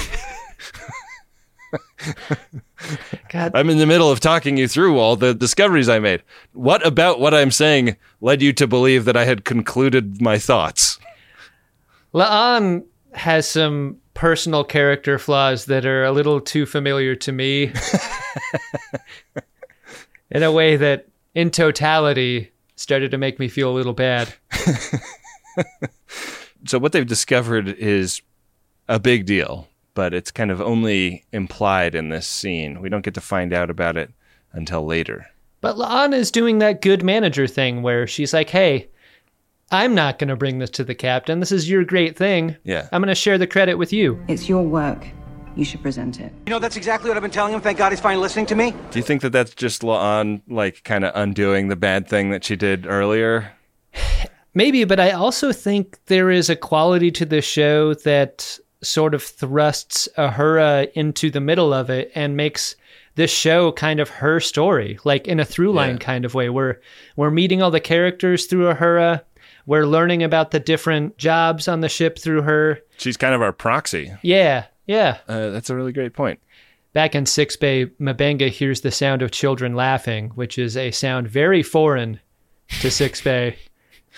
God. I'm in the middle of talking you through all the discoveries I made. What about what I'm saying led you to believe that I had concluded my thoughts? La'an has some personal character flaws that are a little too familiar to me in a way that, in totality, started to make me feel a little bad. so, what they've discovered is a big deal, but it's kind of only implied in this scene. We don't get to find out about it until later. But La'an is doing that good manager thing where she's like, hey, I'm not going to bring this to the captain. This is your great thing. Yeah. I'm going to share the credit with you. It's your work. You should present it. You know, that's exactly what I've been telling him. Thank God he's finally listening to me. Do you think that that's just La'an, like, kind of undoing the bad thing that she did earlier? Maybe, but I also think there is a quality to the show that sort of thrusts Uhura into the middle of it and makes this show kind of her story, like in a through line yeah. kind of way. We're we're meeting all the characters through Uhura. We're learning about the different jobs on the ship through her. She's kind of our proxy. Yeah, yeah. Uh, that's a really great point. Back in Six Bay, M'Benga hears the sound of children laughing, which is a sound very foreign to Six Bay,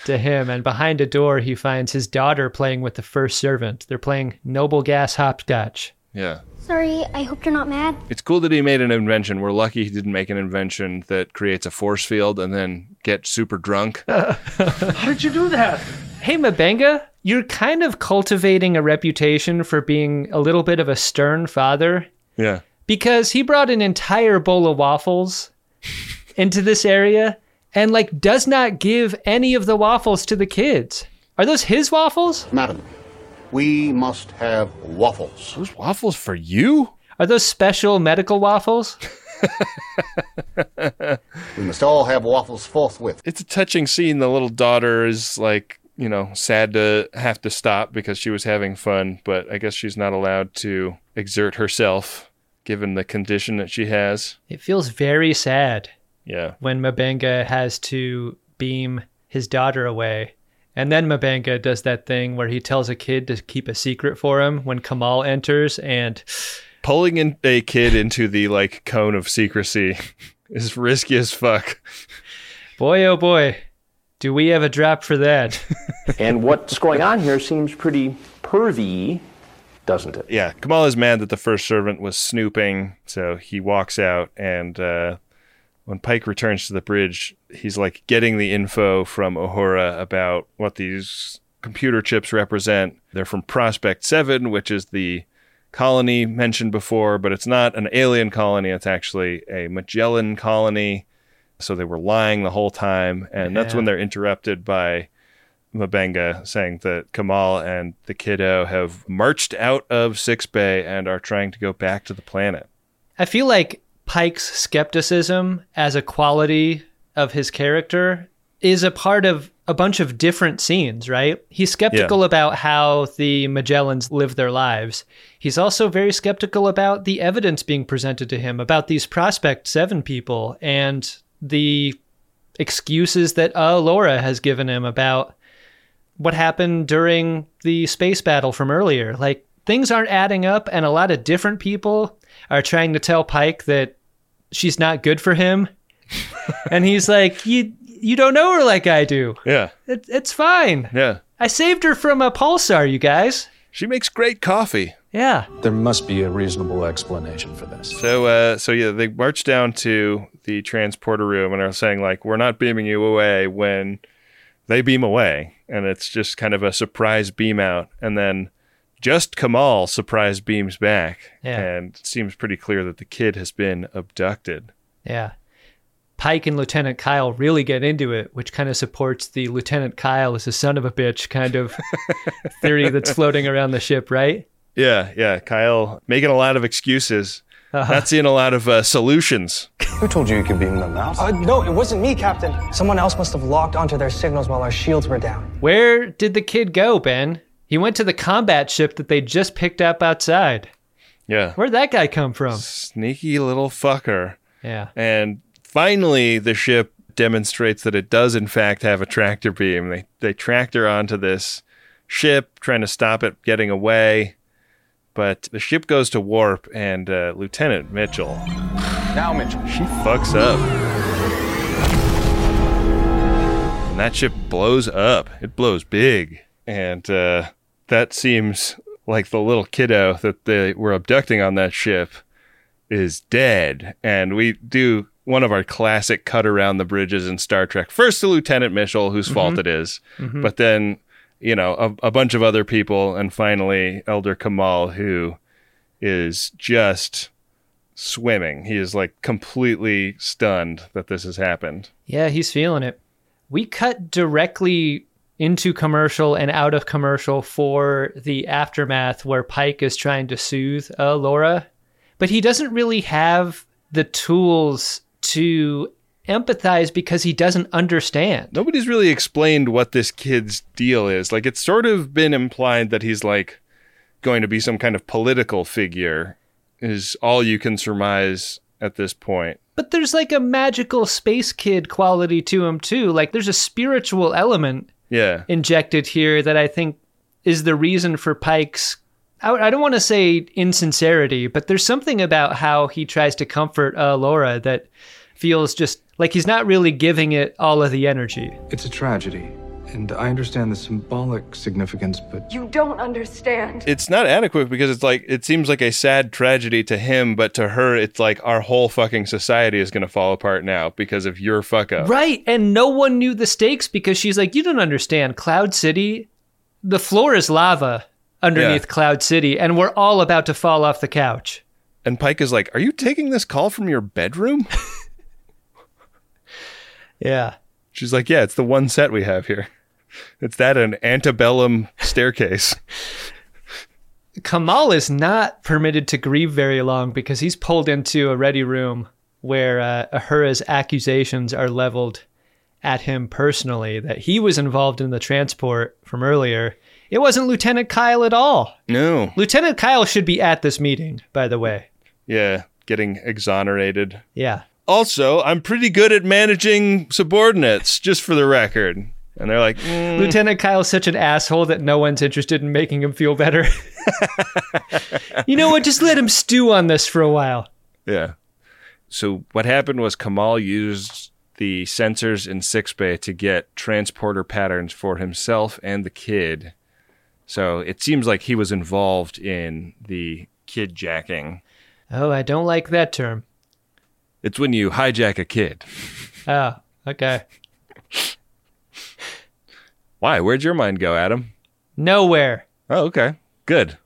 to him. And behind a door, he finds his daughter playing with the first servant. They're playing Noble Gas Hopscotch. Yeah. Sorry, I hope you're not mad. It's cool that he made an invention. We're lucky he didn't make an invention that creates a force field and then get super drunk. How did you do that? Hey, M'Benga, you're kind of cultivating a reputation for being a little bit of a stern father. Yeah. Because he brought an entire bowl of waffles into this area and, like, does not give any of the waffles to the kids. Are those his waffles? Madam, we must have waffles. Those waffles for you? Are those special medical waffles? we must all have waffles forthwith. It's a touching scene. The little daughter is like, you know, sad to have to stop because she was having fun, but I guess she's not allowed to exert herself given the condition that she has. It feels very sad. Yeah. When M'Benga has to beam his daughter away. And then M'Benga does that thing where he tells a kid to keep a secret for him when Gamal enters and pulling in a kid into the like cone of secrecy is risky as fuck. Boy oh boy, do we have a drop for that. and what's going on here seems pretty pervy, doesn't it? Yeah, Kamala's mad that the first servant was snooping, so he walks out and uh when Pike returns to the bridge, he's like getting the info from Uhura about what these computer chips represent. They're from Prospect 7, which is the colony mentioned before, but it's not an alien colony. It's actually a Majalan colony. So they were lying the whole time. And yeah. that's when they're interrupted by M'Benga saying that Gamal and the kiddo have marched out of Sickbay and are trying to go back to the planet. I feel like Pike's skepticism as a quality of his character is a part of a bunch of different scenes, right? He's skeptical yeah. about how the Majalans live their lives. He's also very skeptical about the evidence being presented to him about these Prospect 7 people and the excuses that uh, Laura has given him about what happened during the space battle from earlier. Like, things aren't adding up, and a lot of different people are trying to tell Pike that she's not good for him. and he's like, "You you don't know her like I do. Yeah. It, it's fine. Yeah. I saved her from a pulsar, you guys. She makes great coffee. Yeah. There must be a reasonable explanation for this. So, uh, so yeah, they march down to the transporter room and are saying like, "We're not beaming you away." When they beam away, and it's just kind of a surprise beam out, and then just Gamal surprise beams back, yeah. and it seems pretty clear that the kid has been abducted. Yeah. Pike and Lieutenant Kyle really get into it, which kind of supports the Lieutenant Kyle is a son of a bitch kind of theory that's floating around the ship, right? Yeah, yeah. Kyle making a lot of excuses, uh-huh. not seeing a lot of uh, solutions. Who told you you could beam them out? Uh, no, it wasn't me, Captain. Someone else must have locked onto their signals while our shields were down. Where did the kid go, Ben? He went to the combat ship that they just picked up outside. Yeah. Where'd that guy come from? Sneaky little fucker. Yeah. And finally, the ship demonstrates that it does, in fact, have a tractor beam. They, they tractor onto this ship, trying to stop it getting away. But the ship goes to warp, and uh, Lieutenant Mitchell. Now, Mitchell. She fucks up. And that ship blows up. It blows big. And uh, that seems like the little kiddo that they were abducting on that ship is dead. And we do one of our classic cut around the bridges in Star Trek. First to Lieutenant Mitchell, whose fault Mhm. it is, Mhm. but then, you know, a, a bunch of other people. And finally, Elder Gamal, who is just swimming. He is like completely stunned that this has happened. Yeah, he's feeling it. We cut directly into commercial and out of commercial for the aftermath where Pike is trying to soothe uh, Laura, but he doesn't really have the tools to empathize because he doesn't understand. Nobody's really explained what this kid's deal is. Like, it's sort of been implied that he's like going to be some kind of political figure, is all you can surmise at this point. But there's like a magical space kid quality to him too. Like there's a spiritual element Yeah. injected here that I think is the reason for Pike's. I, don't want to say insincerity, but there's something about how he tries to comfort uh, Laura that feels just like he's not really giving it all of the energy. It's a tragedy, and I understand the symbolic significance, but You don't understand. It's not adequate because it's like, it seems like a sad tragedy to him, but to her, it's like our whole fucking society is going to fall apart now because of your fuck up. Right. And no one knew the stakes because she's like, you don't understand. Cloud City, the floor is lava underneath Yeah. Cloud City, and we're all about to fall off the couch. And Pike is like, Are you taking this call from your bedroom? Yeah. She's like, Yeah, it's the one set we have here. It's that an antebellum staircase. Gamal is not permitted to grieve very long because he's pulled into a ready room where uh, Uhura's accusations are leveled at him personally that he was involved in the transport from earlier. It wasn't Lieutenant Kyle at all. No. Lieutenant Kyle should be at this meeting, by the way. Yeah, getting exonerated. Yeah. Also, I'm pretty good at managing subordinates, just for the record. And they're like, "Mm." Lieutenant Kyle's such an asshole that no one's interested in making him feel better. you know what? Just let him stew on this for a while. Yeah. So what happened was Gamal used the sensors in Sickbay to get transporter patterns for himself and the kid. So it seems like he was involved in the kid jacking. Oh, I don't like that term. It's when you hijack a kid. Oh, okay. Why? Where'd your mind go, Adam? Nowhere. Oh, okay. Good.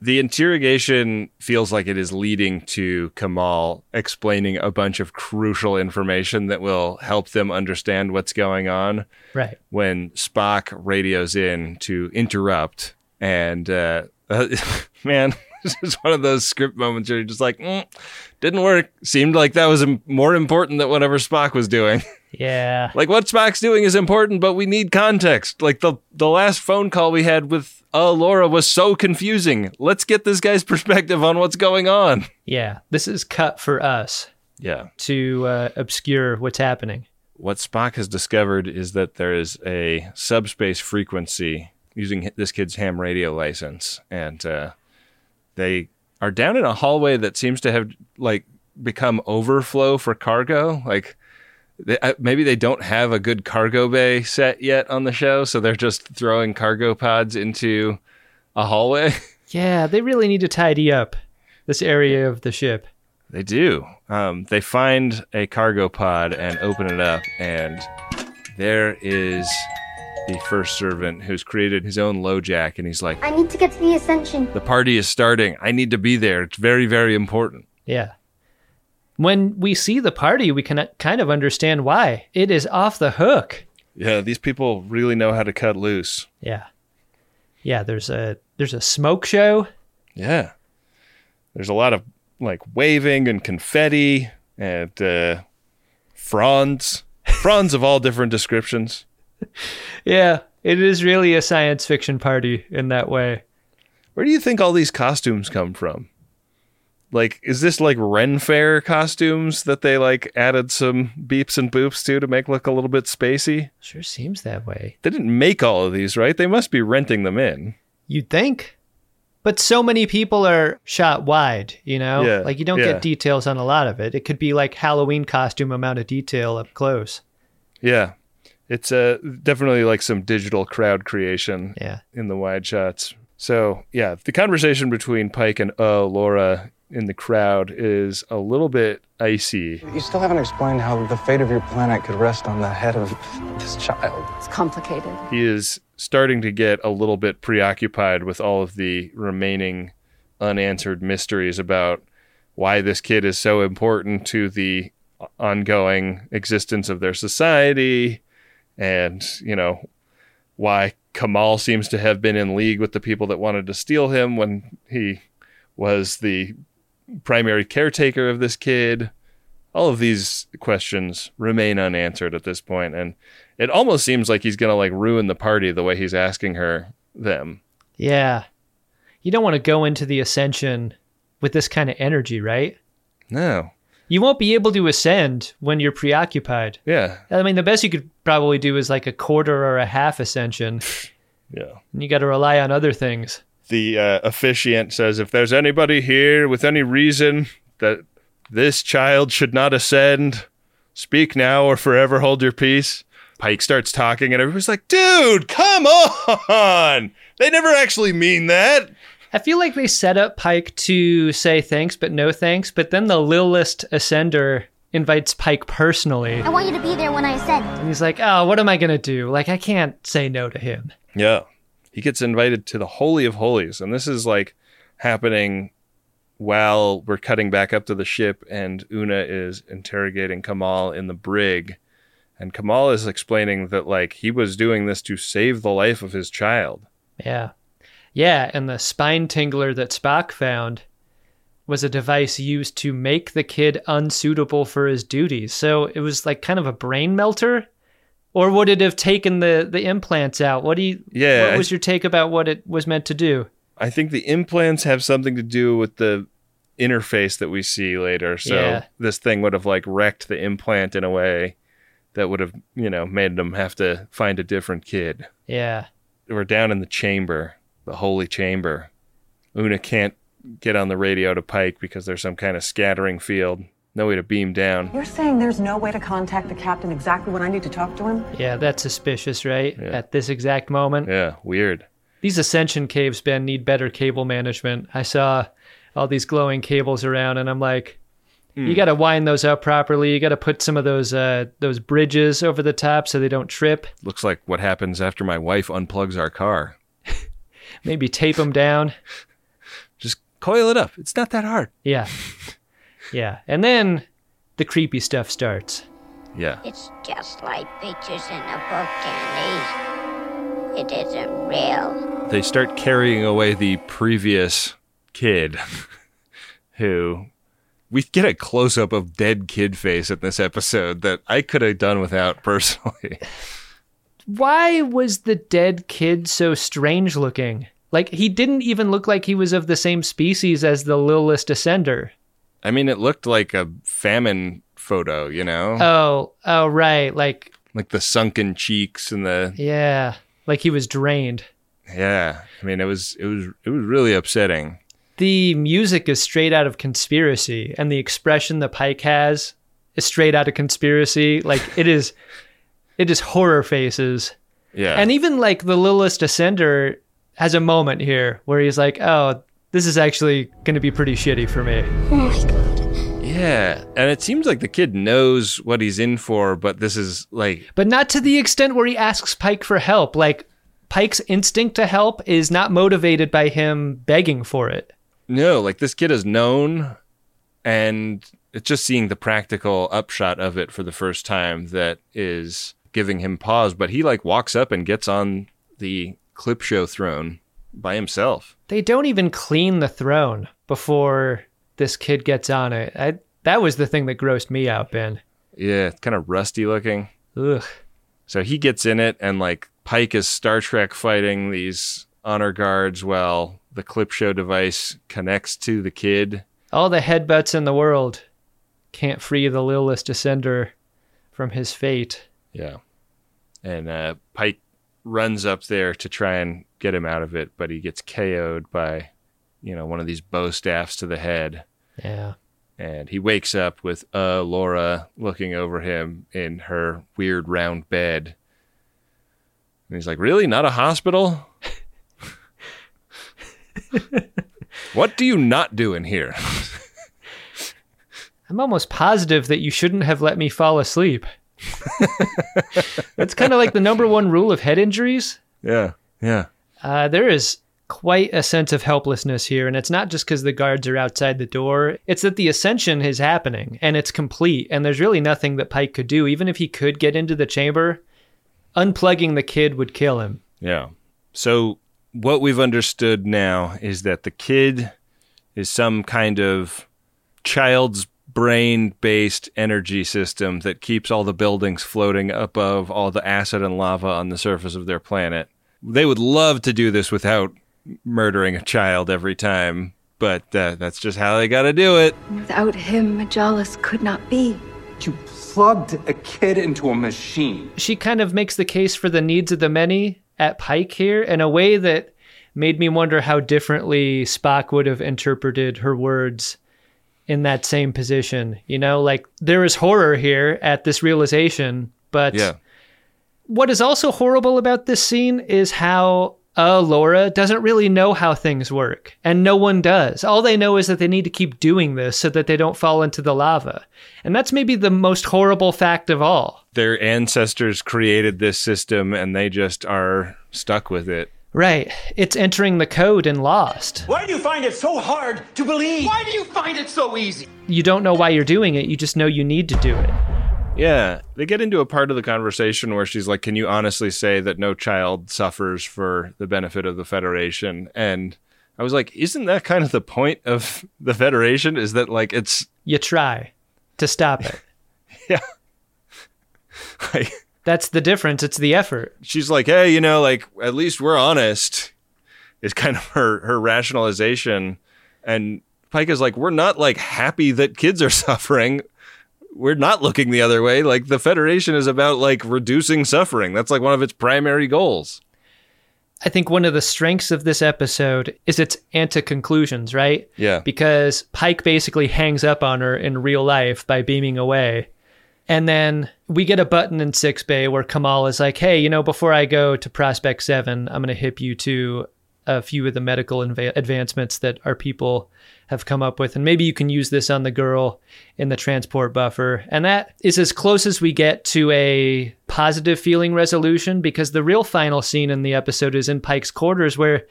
The interrogation feels like it is leading to Gamal explaining a bunch of crucial information that will help them understand what's going on. Right. When Spock radios in to interrupt, and uh, man, this is one of those script moments where you're just like, mm, didn't work. Seemed like that was im- more important than whatever Spock was doing. Yeah. Like what Spock's doing is important, but we need context. Like the the last phone call we had with uh, Laura was so confusing. Let's get this guy's perspective on what's going on. Yeah. This is cut for us Yeah. to uh, obscure what's happening. What Spock has discovered is that there is a subspace frequency using this kid's ham radio license, and uh, they are down in a hallway that seems to have like become overflow for cargo. Like they, uh, maybe they don't have a good cargo bay set yet on the show, so they're just throwing cargo pods into a hallway. Yeah, they really need to tidy up this area of the ship. They do. Um, they find a cargo pod and open it up, and there is the first servant who's created his own low jack, and he's like, I need to get to the Ascension. "The party is starting. I need to be there. It's very, very important." Yeah. When we see the party, we can kind of understand why. It is off the hook. Yeah, these people really know how to cut loose. Yeah. Yeah, there's a there's a smoke show. Yeah, there's a lot of like waving and confetti and uh, fronds, fronds of all different descriptions. Yeah, it is really a science fiction party in that way. Where do you think all these costumes come from? Like, is this like Ren Fair costumes that they like added some beeps and boops to to make look a little bit spacey? Sure seems that way. They didn't make all of these, right? They must be renting them in. You'd think. But so many people are shot wide, you know? Yeah, like you don't yeah. get details on a lot of it. It could be like Halloween costume amount of detail up close. Yeah. It's uh, definitely like some digital crowd creation Yeah. in the wide shots. So, yeah, the conversation between Pike and uh, Laura in the crowd is a little bit icy. You still haven't explained how the fate of your planet could rest on the head of this child. It's complicated. He is starting to get a little bit preoccupied with all of the remaining unanswered mysteries about why this kid is so important to the ongoing existence of their society and, you know, why Gamal seems to have been in league with the people that wanted to steal him when he was the primary caretaker of this kid. All of these questions remain unanswered at this point, and it almost seems like he's gonna like ruin the party the way he's asking her them. Yeah. You don't want to go into the ascension with this kind of energy, right? No. You won't be able to ascend when you're preoccupied. Yeah. I mean, the best you could probably do is like a quarter or a half ascension. Yeah. And you got to rely on other things. The uh, officiant says, if there's anybody here with any reason that this child should not ascend, speak now or forever hold your peace. Pike starts talking, and everybody's like, dude, come on! They never actually mean that. I feel like they set up Pike to say thanks, but no thanks. But then the Lilist Ascender invites Pike personally. I want you to be there when I ascend. And he's like, oh, what am I going to do? Like, I can't say no to him. Yeah. He gets invited to the Holy of Holies, and this is like happening while we're cutting back up to the ship, and Una is interrogating Gamal in the brig. And Gamal is explaining that, like, he was doing this to save the life of his child. Yeah. Yeah, and the spine tingler that Spock found was a device used to make the kid unsuitable for his duties. So it was like kind of a brain melter. Or would it have taken the, the implants out? What do you Yeah, what was your take about what it was meant to do? I think the implants have something to do with the interface that we see later. So Yeah. this thing would have like wrecked the implant in a way that would have, you know, made them have to find a different kid. Yeah. We're down in the chamber, the holy chamber. Una can't get on the radio to Pike because there's some kind of scattering field. No way to beam down. You're saying there's no way to contact the captain exactly when I need to talk to him? Yeah, that's suspicious, right? At this exact moment. Yeah, weird. These ascension caves, Ben, need better cable management. I saw all these glowing cables around, and I'm like, Hmm. you got to wind those up properly. You got to put some of those uh, those bridges over the top so they don't trip. Looks like what happens after my wife unplugs our car. Maybe tape them down. Just coil it up. It's not that hard. Yeah, yeah, and then the creepy stuff starts. Yeah. It's just like pictures in a book, Candy. It isn't real. they start carrying away the previous kid who we get a close up of dead kid face in this episode that I could have done without personally. Why was the dead kid so strange looking? Like he didn't even look like he was of the same species as the Lilith Ascender. I mean, it looked like a famine photo, you know? Oh, oh right, like like the sunken cheeks and the yeah, like he was drained. yeah. I mean, it was it was it was really upsetting. The music is straight out of conspiracy, and the expression the Pike has is straight out of conspiracy. Like it is, it is horror faces. Yeah. And even like the Lilith Ascender has a moment here where he's like, "Oh, this is actually going to be pretty shitty for me." Oh yeah, and it seems like the kid knows what he's in for, but this is like But not to the extent where he asks Pike for help. Like Pike's instinct to help is not motivated by him begging for it. No, like this kid is known, and it's just seeing the practical upshot of it for the first time that is giving him pause. But he like walks up and gets on the clip show throne by himself. They don't even clean the throne before this kid gets on it. I, that was the thing that grossed me out, Ben. Yeah, it's kind of rusty looking. Ugh. So he gets in it, and like Pike is Star Trek fighting these honor guards while the clip show device connects to the kid. All the headbutts in the world can't free the Lilith Descender from his fate. Yeah. And uh, Pike runs up there to try and get him out of it, but he gets KO'd by, you know, one of these bow staffs to the head. Yeah. And he wakes up with uh, Laura looking over him in her weird round bed. And he's like, Really? Not a hospital? what do you not do in here? I'm almost positive that you shouldn't have let me fall asleep. That's kind of like the number one rule of head injuries. Yeah. Yeah. Uh, there is quite a sense of helplessness here, and it's not just because the guards are outside the door. It's that the ascension is happening and it's complete, and there's really nothing that Pike could do. Even if he could get into the chamber, unplugging the kid would kill him. Yeah. So what we've understood now is that the kid is some kind of child's brain based energy system that keeps all the buildings floating above all the acid and lava on the surface of their planet. They would love to do this without murdering a child every time, but uh, that's just how they got to do it. Without him, Majalis could not be. You plugged a kid into a machine. She kind of makes the case for the needs of the many at Pike here in a way that made me wonder how differently Spock would have interpreted her words in that same position. You know, like there is horror here at this realization, but Yeah. what is also horrible about this scene is how uh, Laura doesn't really know how things work, and no one does. All they know is that they need to keep doing this so that they don't fall into the lava. And that's maybe the most horrible fact of all. Their ancestors created this system and they just are stuck with it. Right. It's entering the code and lost. Why do you find it so hard to believe? Why do you find it so easy? You don't know why you're doing it, you just know you need to do it. Yeah, they get into a part of the conversation where she's like, "Can you honestly say that no child suffers for the benefit of the Federation?" And I was like, "Isn't that kind of the point of the Federation? Is that like it's You try to stop it. yeah, like That's the difference. It's the effort. she's like, "Hey, you know, like at least we're honest." Is kind of her her rationalization, and Pike is like, "We're not like happy that kids are suffering." We're not looking the other way. Like the Federation is about like reducing suffering. That's like one of its primary goals. I think one of the strengths of this episode is its anti conclusions, right? Yeah. Because Pike basically hangs up on her in real life by beaming away. And then we get a button in Sickbay where Gamal is like, hey, you know, before I go to Prospect 7, I'm going to hip you to a few of the medical inva- advancements that our people have come up with. And maybe you can use this on the girl in the transport buffer. And that is as close as we get to a positive feeling resolution because the real final scene in the episode is in Pike's quarters where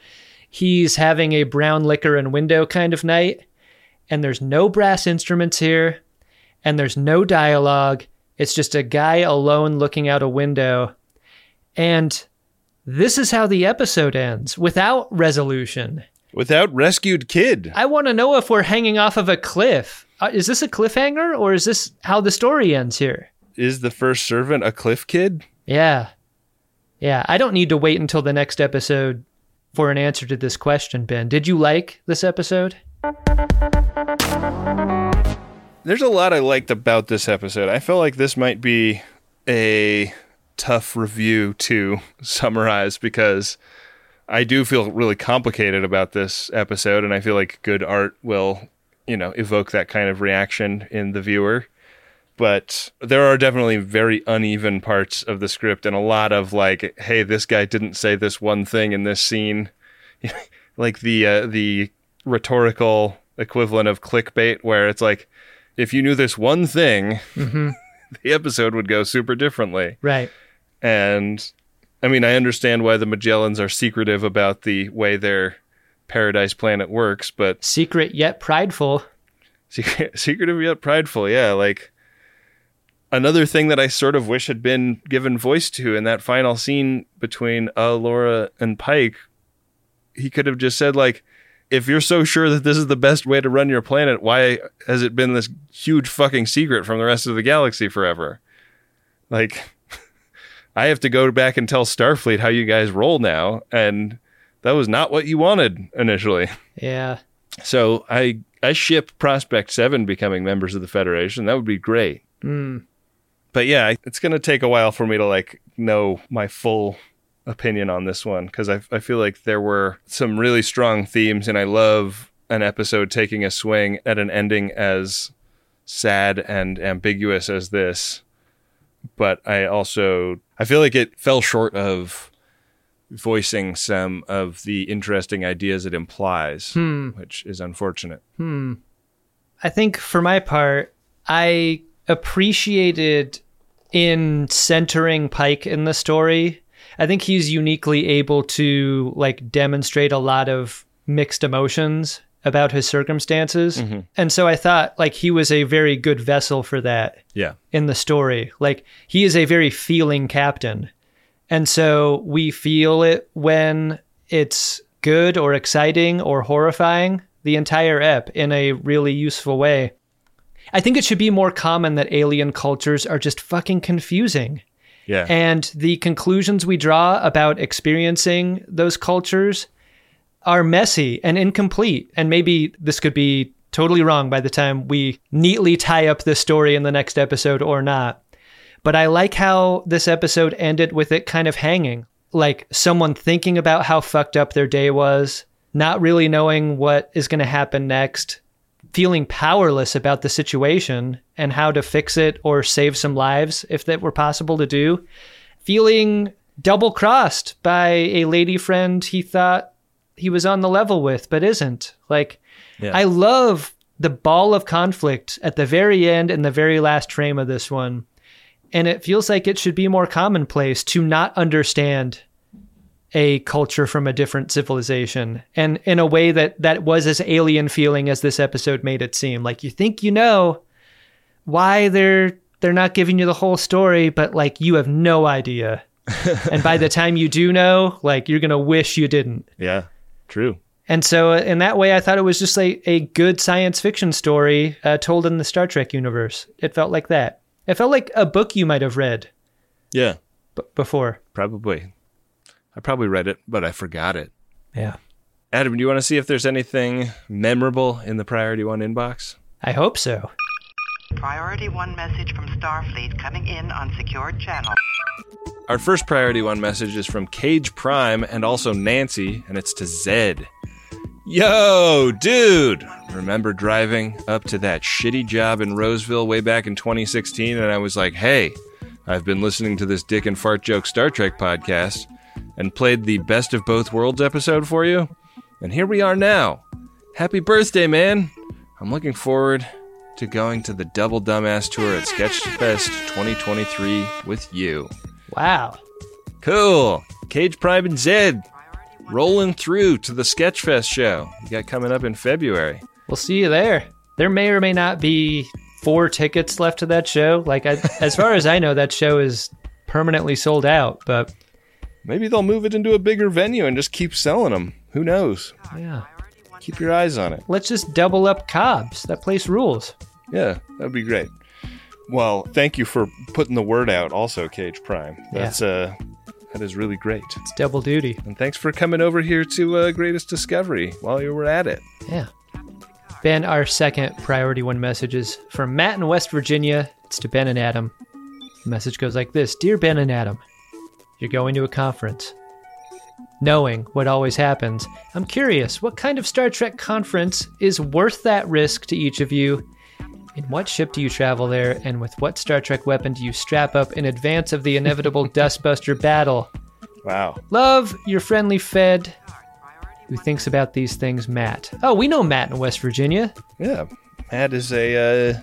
he's having a brown liquor and window kind of night. And there's no brass instruments here and there's no dialogue. It's just a guy alone looking out a window. And this is how the episode ends without resolution. Without rescued kid. I want to know if we're hanging off of a cliff. Uh, is this a cliffhanger or is this how the story ends here? Is the first servant a cliff kid? Yeah. Yeah, I don't need to wait until the next episode for an answer to this question, Ben. Did you like this episode? There's a lot I liked about this episode. I felt like this might be a tough review to summarize because I do feel really complicated about this episode, and I feel like good art will, you know, evoke that kind of reaction in the viewer. But there are definitely very uneven parts of the script, and a lot of like, "Hey, this guy didn't say this one thing in this scene," like the uh, the rhetorical equivalent of clickbait, where it's like, if you knew this one thing, Mhm. the episode would go super differently. Right. And I mean, I understand why the Majalans are secretive about the way their paradise planet works, but Secret yet prideful. secret, secretive yet prideful. Yeah, like another thing that I sort of wish had been given voice to in that final scene between uh, Laura and Pike. He could have just said like, if you're so sure that this is the best way to run your planet, why has it been this huge fucking secret from the rest of the galaxy forever? Like, I have to go back and tell Starfleet how you guys roll now, and that was not what you wanted initially. Yeah. So I I ship Prospect Seven becoming members of the Federation. That would be great. Mm. But yeah, it's gonna take a while for me to like know my full opinion on this one because I I feel like there were some really strong themes, and I love an episode taking a swing at an ending as sad and ambiguous as this. But I also I feel like it fell short of voicing some of the interesting ideas it implies, Hmm. which is unfortunate. Hmm. I think for my part, I appreciated in centering Pike in the story. I think he's uniquely able to like demonstrate a lot of mixed emotions about his circumstances. Mhm. And so I thought like he was a very good vessel for that Yeah. in the story. Like he is a very feeling captain. And so we feel it when it's good or exciting or horrifying the entire ep in a really useful way. I think it should be more common that alien cultures are just fucking confusing. Yeah. And the conclusions we draw about experiencing those cultures are messy and incomplete. And maybe this could be totally wrong by the time we neatly tie up this story in the next episode or not. But I like how this episode ended with it kind of hanging. Like someone thinking about how fucked up their day was, not really knowing what is going to happen next, feeling powerless about the situation and how to fix it or save some lives if that were possible to do, feeling double crossed by a lady friend he thought he was on the level with but isn't. Like, Yeah. I love the ball of conflict at the very end and the very last frame of this one. And it feels like it should be more commonplace to not understand a culture from a different civilization and in a way that that was as alien feeling as this episode made it seem like you think you know why they're they're not giving you the whole story but like you have no idea and by the time you do know like you're going to wish you didn't Yeah. True. and so, uh, in that way, I thought it was just like a good science fiction story uh, told in the Star Trek universe. It felt like that. It felt like a book you might have read Yeah. b- before. Probably. I probably read it, but I forgot it. Yeah. Adam, do you want to see if there's anything memorable in the Priority One inbox? I hope so. Priority 1 message from Starfleet coming in on secured channel. Our first Priority One message is from Cage Prime and also Nancy, and it's to Zed. Yo, dude! Remember driving up to that shitty job in Roseville way back in 2016, and I was like, hey, I've been listening to this Dick and Fart Joke Star Trek podcast and played the Best of Both Worlds episode for you, and here we are now. Happy birthday, man! I'm looking forward to going to the Double Dumbass Tour at Sketchfest 2023 with you. Wow. Cool. Cage Prime and Zed rolling through to the Sketchfest show you got coming up in February. We'll see you there. There may or may not be four tickets left to that show. Like, I, as far as I know, that show is permanently sold out. But Maybe they'll move it into a bigger venue and just keep selling them. Who knows? yeah, Keep your eyes on it. let's just double up Cobb's. That place rules. Yeah, that'd be great. Well, thank you for putting the word out also, Cage Prime. That's uh that is really great. It's double duty. And thanks for coming over here to uh, Greatest Discovery while you were at it. Yeah. Ben, our second priority one message is from Matt in West Virginia. It's to Ben and Adam. The message goes like this Dear Ben and Adam, you're going to a conference. Knowing what always happens, I'm curious what kind of Star Trek conference is worth that risk to each of you? In what ship do you travel there, and with what Star Trek weapon do you strap up in advance of the inevitable Dustbuster battle? Wow. Love your friendly Fed who thinks about these things, Matt. Oh, we know Matt in West Virginia. Yeah. Matt is a uh,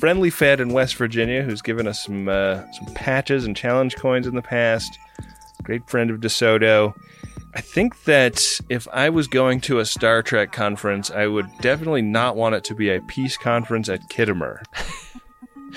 friendly Fed in West Virginia who's given us some uh, some patches and challenge coins in the past. Great friend of DeSoto. I think that if I was going to a Star Trek conference, I would definitely not want it to be a peace conference at Khitomer.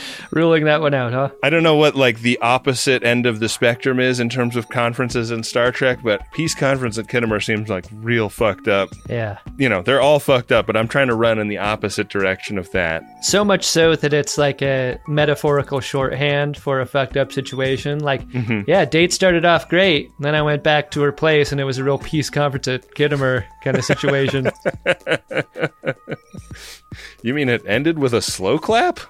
Ruling that one out, huh? I don't know what like the opposite end of the spectrum is in terms of conferences in Star Trek, but Peace Conference at Khitomer seems like real fucked up. Yeah. You know, they're all fucked up, but I'm trying to run in the opposite direction of that. So much so that it's like a metaphorical shorthand for a fucked up situation. Like, Mhm. yeah, date started off great. Then I went back to her place and it was a real peace conference at Khitomer kind of situation. You mean it ended with a slow clap?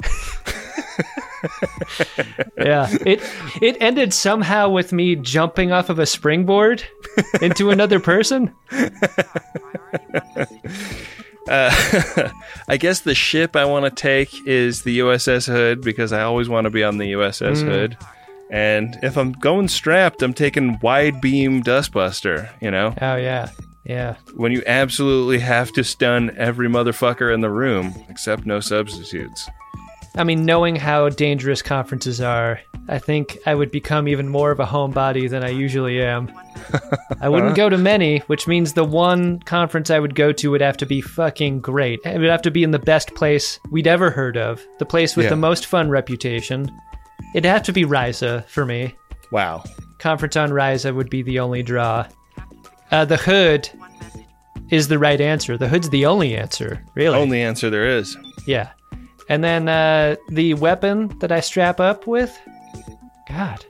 yeah. It it ended somehow with me jumping off of a springboard into another person. Uh, I guess the ship I want to take is the USS Hood because I always want to be on the USS Mm. Hood. And if I'm going strapped, I'm taking wide beam dustbuster, you know? Oh yeah. Yeah. When you absolutely have to stun every motherfucker in the room, except no substitutes. I mean, knowing how dangerous conferences are, I think I would become even more of a homebody than I usually am. I wouldn't go to many, which means the one conference I would go to would have to be fucking great. It would have to be in the best place we'd ever heard of, the place with Yeah. the most fun reputation. It'd have to be Risa for me. Wow. Conference on Risa would be the only draw. Uh, the Hood is the right answer. The Hood's the only answer, really. Only answer there is. Yeah. And then uh, the weapon that I strap up with, God,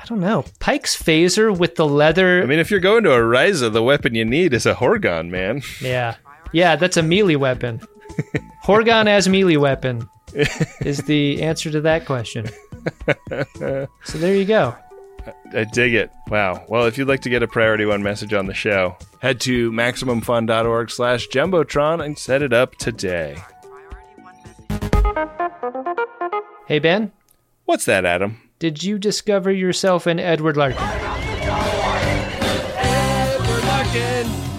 I don't know. Pike's phaser with the leather. I mean, if you're going to a Risa, the weapon you need is a Horga'hn, man. Yeah. Yeah, that's a melee weapon. Horga'hn as melee weapon is the answer to that question. So there you go. I dig it. Wow. Well, if you'd like to get a Priority One message on the show, head to MaximumFun.org slash Jumbotron and set it up today. Hey, Ben, What's that, Adam? did you discover yourself an Edward Larkin?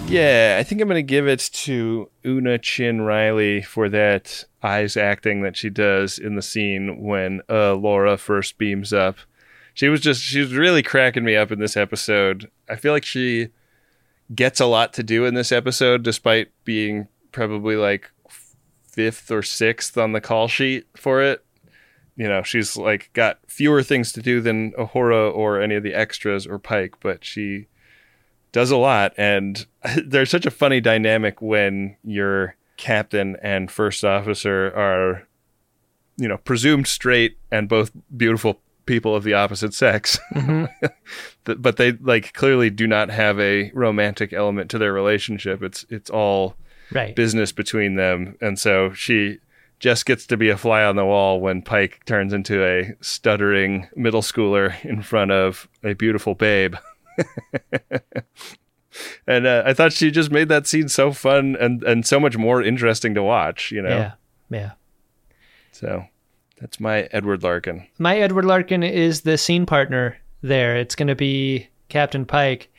Yeah, I think I'm going to give it to Una Chin Riley for that eyes acting that she does in the scene when uh, Laura first beams up. She was just, she was really cracking me up in this episode. I feel like she gets a lot to do in this episode, despite being probably like fifth or sixth on the call sheet for it. You know, she's like got fewer things to do than Uhura or any of the extras or Pike, but she does a lot and there's such a funny dynamic when your captain and first officer are you know presumed straight and both beautiful people of the opposite sex Mhm. But they like clearly do not have a romantic element to their relationship it's it's all Right. business between them and so she just gets to be a fly on the wall when Pike turns into a stuttering middle schooler in front of a beautiful babe and uh, I thought she just made that scene so fun and and so much more interesting to watch. You know. Yeah. Yeah. So that's my Edward Larkin. My Edward Larkin is the scene partner there. It's going to be Captain Pike.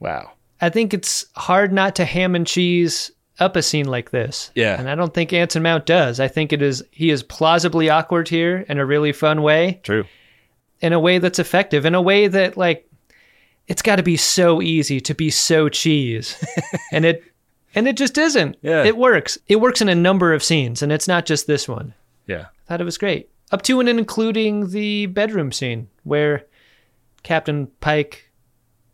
Wow. I think it's hard not to ham and cheese up a scene like this. Yeah. And I don't think Anson Mount does. I think it is he is plausibly awkward here in a really fun way, True. in a way that's effective, in a way that like it's got to be so easy to be so cheese. and it and it just isn't. Yeah. It works. It works in a number of scenes and it's not just this one. Yeah. I thought it was great. Up to and including the bedroom scene where Captain Pike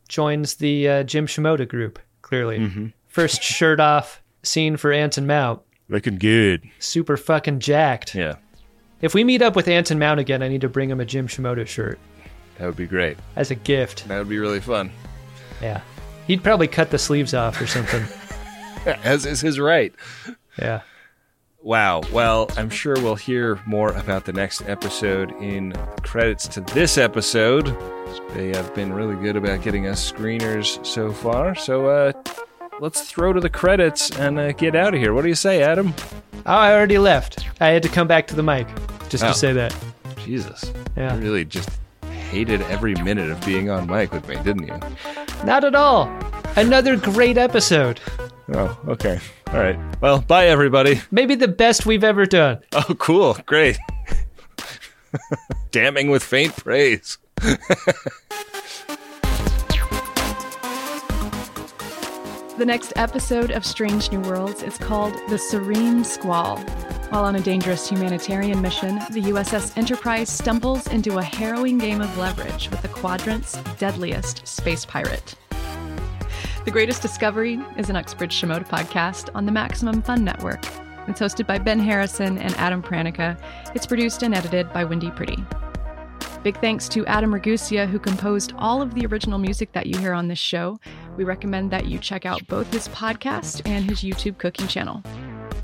joins the uh, Jim Shimoda group, clearly. Mhm. First shirt off scene for Anson Mount. Looking good. Super fucking jacked. Yeah. If we meet up with Anson Mount again, I need to bring him a Jim Shimoda shirt That would be great. as a gift. That would be really fun. Yeah. He'd probably cut the sleeves off or something. As is his right. Yeah. Wow. Well, I'm sure we'll hear more about the next episode in credits to this episode. They have been really good about getting us screeners so far. So uh, let's throw to the credits and uh, get out of here. What do you say, Adam? Oh, I already left. I had to come back to the mic just Oh. to say that. Jesus. Yeah. You really just hated every minute of being on mic with me, didn't you? Not at all. Another great episode. Oh, okay. All right. Well, bye, everybody. Maybe the best we've ever done. Oh, cool. Great. Damning with faint praise. The next episode of Strange New Worlds is called The Serene Squall. While on a dangerous humanitarian mission, the USS Enterprise stumbles into a harrowing game of leverage with the quadrant's deadliest space pirate. The Greatest Discovery is an Uxbridge Shimoda podcast on the Maximum Fun Network. It's hosted by Ben Harrison and Adam Pranica. It's produced and edited by Wendy Pretty. Big thanks to Adam Ragusea, who composed all of the original music that you hear on this show. We recommend that you check out both his podcast and his YouTube cooking channel.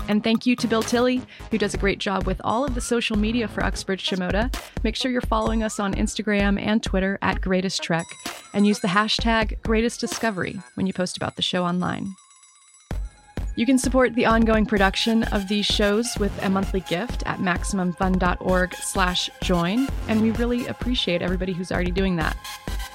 And thank you to Bill Tilley, who does a great job with all of the social media for Uxbridge Shimoda. Make sure you're following us on Instagram and Twitter at Greatest Trek, and use the hashtag Greatest Discovery when you post about the show online. You can support the ongoing production of these shows with a monthly gift at maximumfun.org slash join, and we really appreciate everybody who's already doing that.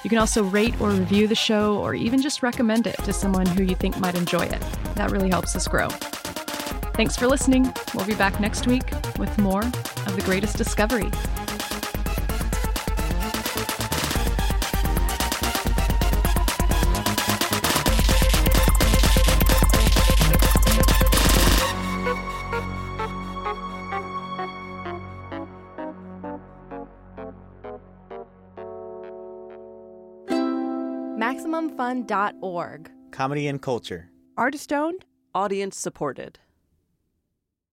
You can also rate or review the show or even just recommend it to someone who you think might enjoy it. That really helps us grow. Thanks for listening. We'll be back next week with more of The Greatest Discovery. MaximumFun.org. Comedy and culture. Artist owned, audience supported.